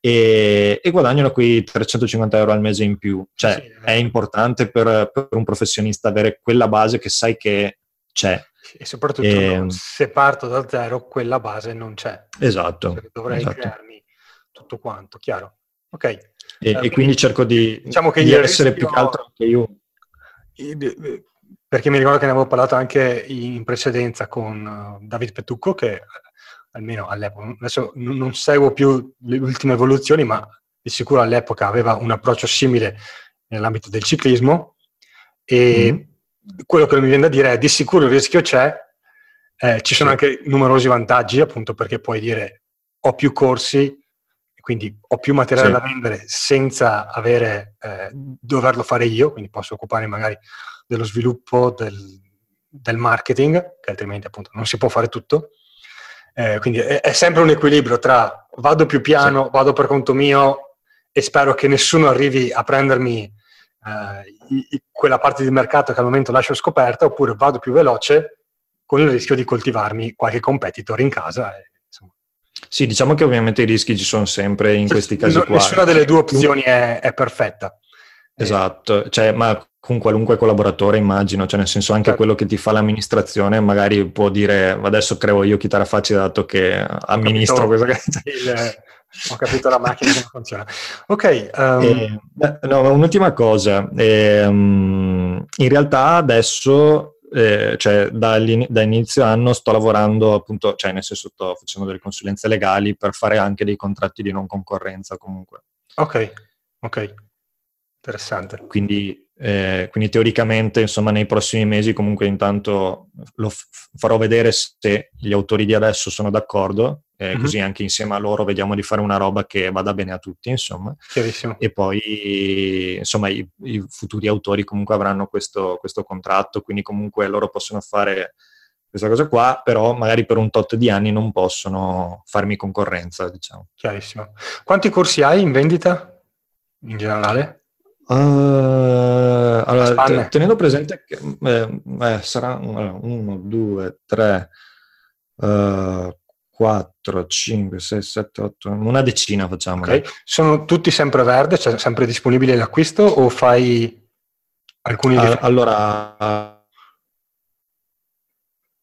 e, e guadagnano quei 350 euro al mese in più. Cioè sì, è importante per, per, un professionista avere quella base che sai che c'è. E soprattutto e, no, se parto da zero, quella base non c'è. Esatto. Dovrei esatto. crearmi tutto quanto, chiaro. Ok. E, eh, e quindi cerco di, diciamo di essere più che altro anche io. Perché mi ricordo che ne avevo parlato anche in precedenza con uh, David Petucco, che almeno all'epoca, adesso non seguo più le ultime evoluzioni, ma di sicuro all'epoca aveva un approccio simile nell'ambito del ciclismo e mm. quello che mi viene da dire è di sicuro il rischio c'è, eh, ci sono sì. anche numerosi vantaggi appunto perché puoi dire ho più corsi, quindi ho più materiale sì. da vendere senza avere, eh, doverlo fare io, quindi posso occupare magari dello sviluppo, del, del marketing, che altrimenti appunto non si può fare tutto. Eh, quindi è, è, sempre un equilibrio tra vado più piano, sì. vado per conto mio e spero che nessuno arrivi a prendermi eh, i, quella parte di mercato che al momento lascio scoperta, oppure vado più veloce con il rischio di coltivarmi qualche competitor in casa. E, sì, diciamo che ovviamente i rischi ci sono sempre in questi casi no, qua. Nessuna delle due opzioni è, è perfetta. Esatto, cioè, ma con qualunque collaboratore immagino, cioè nel senso anche certo. quello che ti fa l'amministrazione magari può dire adesso creo io chitarra facile dato che amministro questa cosa. Ho capito la macchina come funziona. Ok. Um... Eh, no, un'ultima cosa. Eh, in realtà adesso eh, cioè da, da, inizio anno sto lavorando appunto, cioè nel senso sto facendo delle consulenze legali per fare anche dei contratti di non concorrenza comunque. Ok, ok, interessante. Quindi, eh, quindi teoricamente insomma nei prossimi mesi comunque intanto lo f- farò vedere se gli autori di adesso sono d'accordo eh, mm-hmm. così anche insieme a loro vediamo di fare una roba che vada bene a tutti, insomma. Chiarissimo. E poi, insomma, i, i futuri autori comunque avranno questo, questo, contratto, quindi comunque loro possono fare questa cosa qua, però magari per un tot di anni non possono farmi concorrenza, diciamo. Chiarissimo. Quanti corsi hai in vendita in generale? Uh, allora, t- tenendo presente che eh, eh, sarà uno, due, tre, uh, 4, 5, 6, 7, 8, una decina facciamo. Okay. Sono tutti sempre verde, cioè sempre disponibili all'acquisto o fai alcuni uh, Allora,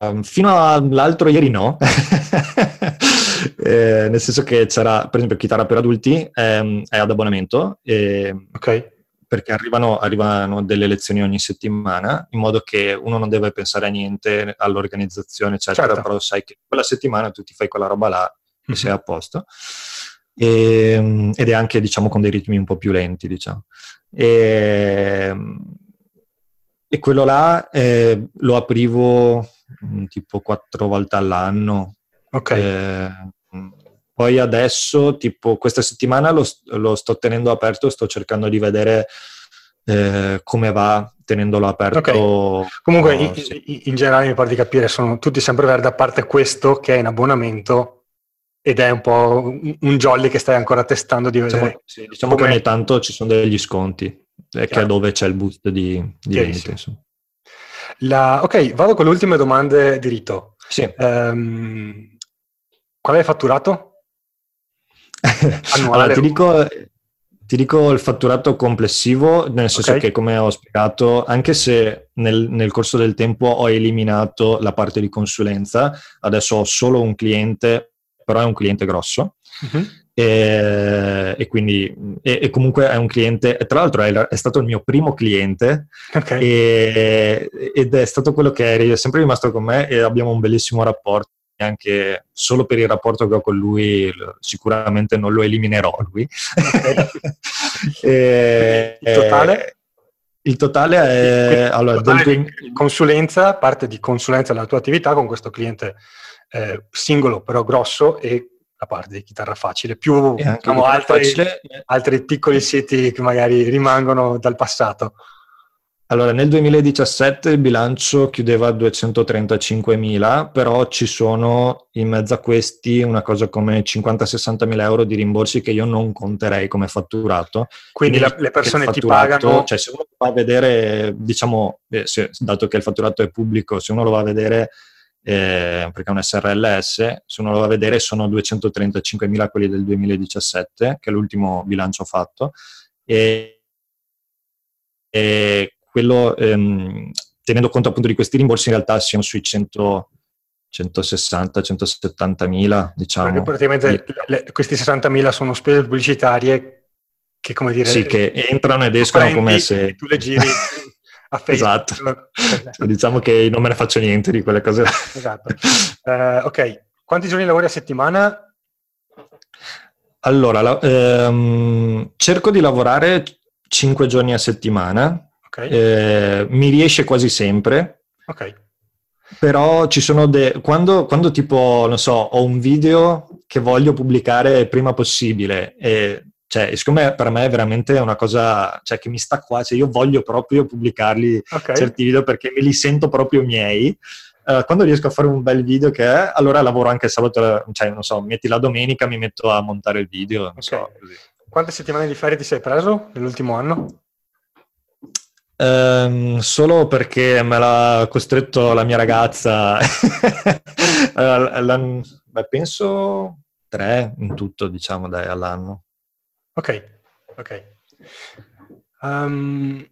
um, fino all'altro ieri no, eh, nel senso che c'era, per esempio, chitarra per adulti ehm, è ad abbonamento. E, ok perché arrivano, arrivano, delle lezioni ogni settimana, in modo che uno non deve pensare a niente all'organizzazione, eccetera, certo. però sai che quella settimana tu ti fai quella roba là e mm-hmm. sei a posto. E, ehm, ed è anche, diciamo, con dei ritmi un po' più lenti, diciamo. E, ehm, e quello là eh, lo aprivo mm, tipo quattro volte all'anno. Ok. Eh, poi adesso, tipo questa settimana lo, lo sto tenendo aperto, sto cercando di vedere eh, come va tenendolo aperto. Okay. Comunque, oh, in, sì. in, generale mi pare di capire, sono tutti sempre verdi, a parte questo che è in abbonamento ed è un po' un, un jolly che stai ancora testando di vedere. Diciamo, sì, diciamo che ogni tanto ci sono degli sconti, che è dove c'è il boost di, di vendite. La, ok, vado con le ultime domande di rito. Sì. Um, qual è il fatturato? Allora, ti dico, ti dico, il fatturato complessivo, nel senso okay. che, come ho spiegato, anche se nel, nel, corso del tempo ho eliminato la parte di consulenza, adesso ho solo un cliente, però è un cliente grosso. Uh-huh. E, e, quindi e, e, comunque è un cliente, tra l'altro è, è stato il mio primo cliente okay. e, ed è stato quello che è sempre rimasto con me e abbiamo un bellissimo rapporto anche solo per il rapporto che ho con lui, sicuramente non lo eliminerò lui. E, il totale? Il totale è... allora, totale del... consulenza, parte di consulenza della tua attività con questo cliente eh, singolo però grosso e la parte di chitarra facile, più diciamo, altri, altri piccoli siti che magari rimangono dal passato. Allora, nel 2017 il bilancio chiudeva a 235.000, però ci sono in mezzo a questi una cosa come 50-60 mila euro di rimborsi che io non conterei come fatturato. Quindi, Quindi le persone ti pagano... Cioè, se uno va a vedere, diciamo, eh, se, dato che il fatturato è pubblico, se uno lo va a vedere, eh, perché è un SRLS, se uno lo va a vedere sono 235.000 quelli del 2017, che è l'ultimo bilancio fatto, e, e quello, ehm, tenendo conto appunto di questi rimborsi, in realtà siamo sui 100, 160, 170 mila, diciamo. Perché praticamente le, questi 60 mila sono spese pubblicitarie che, come dire... Sì, che entrano ed escono come se... Tu le giri a Facebook. Esatto. diciamo che non me ne faccio niente di quelle cose. esatto. Uh, ok, quanti giorni lavori a settimana? Allora, la, ehm, cerco di lavorare 5 giorni a settimana, Okay. Eh, mi riesce quasi sempre. Ok. Però ci sono de- quando, quando tipo, non so, ho un video che voglio pubblicare prima possibile e cioè, siccome per me è veramente una cosa cioè, che mi sta qua, cioè io voglio proprio pubblicarli okay. certi video perché me li sento proprio miei. Uh, quando riesco a fare un bel video che è, allora lavoro anche il sabato, cioè non so, metti la domenica, mi metto a montare il video. Okay. So, Quante settimane di ferie ti sei preso nell'ultimo anno? Um, solo perché me l'ha costretto la mia ragazza. beh, penso tre in tutto, diciamo, dai, all'anno. Ok, ok. Um...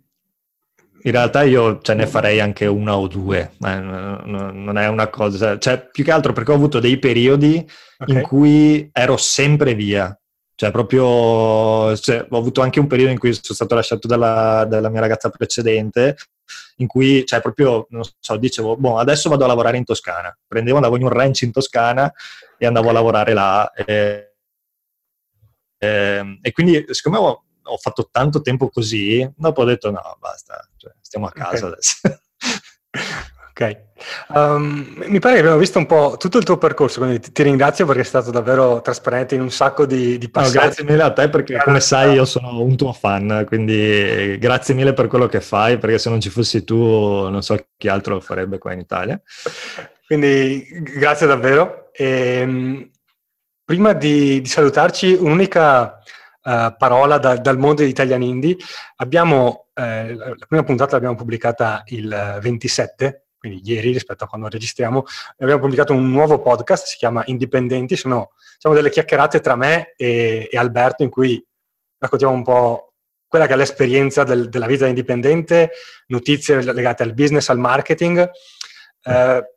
In realtà io ce ne farei anche una o due, eh, non è una cosa, cioè più che altro perché ho avuto dei periodi okay. in cui ero sempre via, cioè, proprio cioè, ho avuto anche un periodo in cui sono stato lasciato dalla, dalla mia ragazza precedente, in cui, cioè, proprio, non so, dicevo, boh, adesso vado a lavorare in Toscana. Prendevo, andavo in un ranch in Toscana e andavo a lavorare là. E, e, e quindi, siccome ho, ho, fatto tanto tempo così, dopo ho detto, no, basta, cioè, stiamo a casa okay. adesso. Ok, um, mi pare che abbiamo visto un po' tutto il tuo percorso, quindi ti, ti ringrazio perché è stato davvero trasparente in un sacco di, di passaggi. No, grazie mille a te perché come sai io sono un tuo fan, quindi grazie mille per quello che fai perché se non ci fossi tu non so chi altro lo farebbe qua in Italia. Quindi grazie davvero. E, um, prima di, di, salutarci un'unica uh, parola da, dal mondo di Italian Indie, abbiamo, eh, la prima puntata l'abbiamo pubblicata il 27 quindi ieri rispetto a quando registriamo, abbiamo pubblicato un nuovo podcast, si chiama Indipendenti, sono diciamo, delle chiacchierate tra me e, e, Alberto in cui raccontiamo un po' quella che è l'esperienza del, della vita indipendente, notizie legate al business, al marketing. Eh,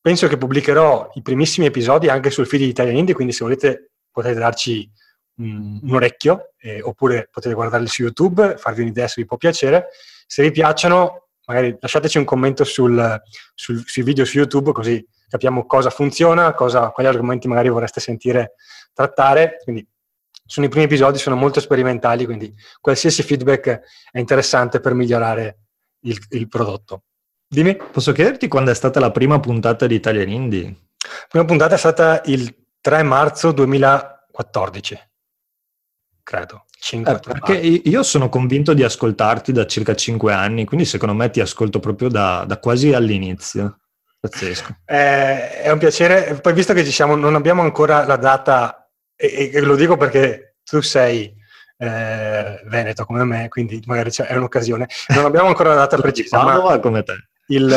penso che pubblicherò i primissimi episodi anche sul feed di Italian Indie, quindi se volete potete darci un, orecchio eh, oppure potete guardarli su YouTube, farvi un'idea se vi può piacere. Se vi piacciono magari lasciateci un commento sul, sul, sui video su YouTube così capiamo cosa funziona, cosa, quali argomenti magari vorreste sentire trattare. Quindi sono i primi episodi, sono molto sperimentali, quindi qualsiasi feedback è interessante per migliorare il, il prodotto. Dimmi. Posso chiederti quando è stata la prima puntata di Italian Indie? La prima puntata è stata il 3 marzo 2014, credo. 5 eh, perché io sono convinto di ascoltarti da circa 5 anni, quindi secondo me ti ascolto proprio da, da quasi all'inizio. Pazzesco. Eh, è un piacere. Poi visto che ci siamo, non abbiamo ancora la data, e, e lo dico perché tu sei eh, Veneto come me, quindi magari è un'occasione. Non abbiamo ancora la data precisa. Padova come te. Il,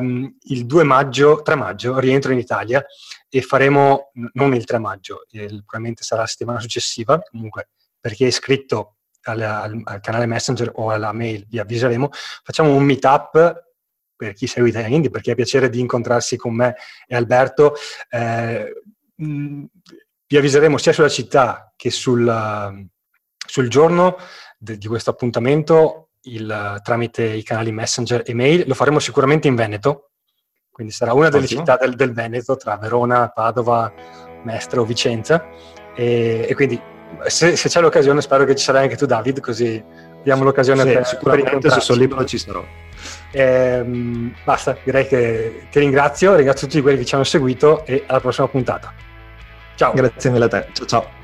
um, il 2 maggio, 3 maggio, rientro in Italia e faremo, non il 3 maggio, il, probabilmente sarà la settimana successiva, comunque per chi è iscritto al, al, al, canale Messenger o alla mail vi avviseremo, facciamo un meetup per chi segue Italian Indie, perché ha piacere di incontrarsi con me e Alberto. Eh, mh, vi avviseremo sia sulla città che sul, sul giorno de, di questo appuntamento il, tramite i canali Messenger e mail. Lo faremo sicuramente in Veneto, quindi sarà una delle Ottimo. città del, del, Veneto tra Verona, Padova, Mestre o Vicenza. E, e quindi se, se, c'è l'occasione spero che ci sarai anche tu David, così abbiamo l'occasione sì, per, sicuramente se sono libero ci sarò. Ehm, basta, direi che ti ringrazio, ringrazio tutti quelli che ci hanno seguito e alla prossima puntata. Ciao. Grazie mille a te, ciao ciao.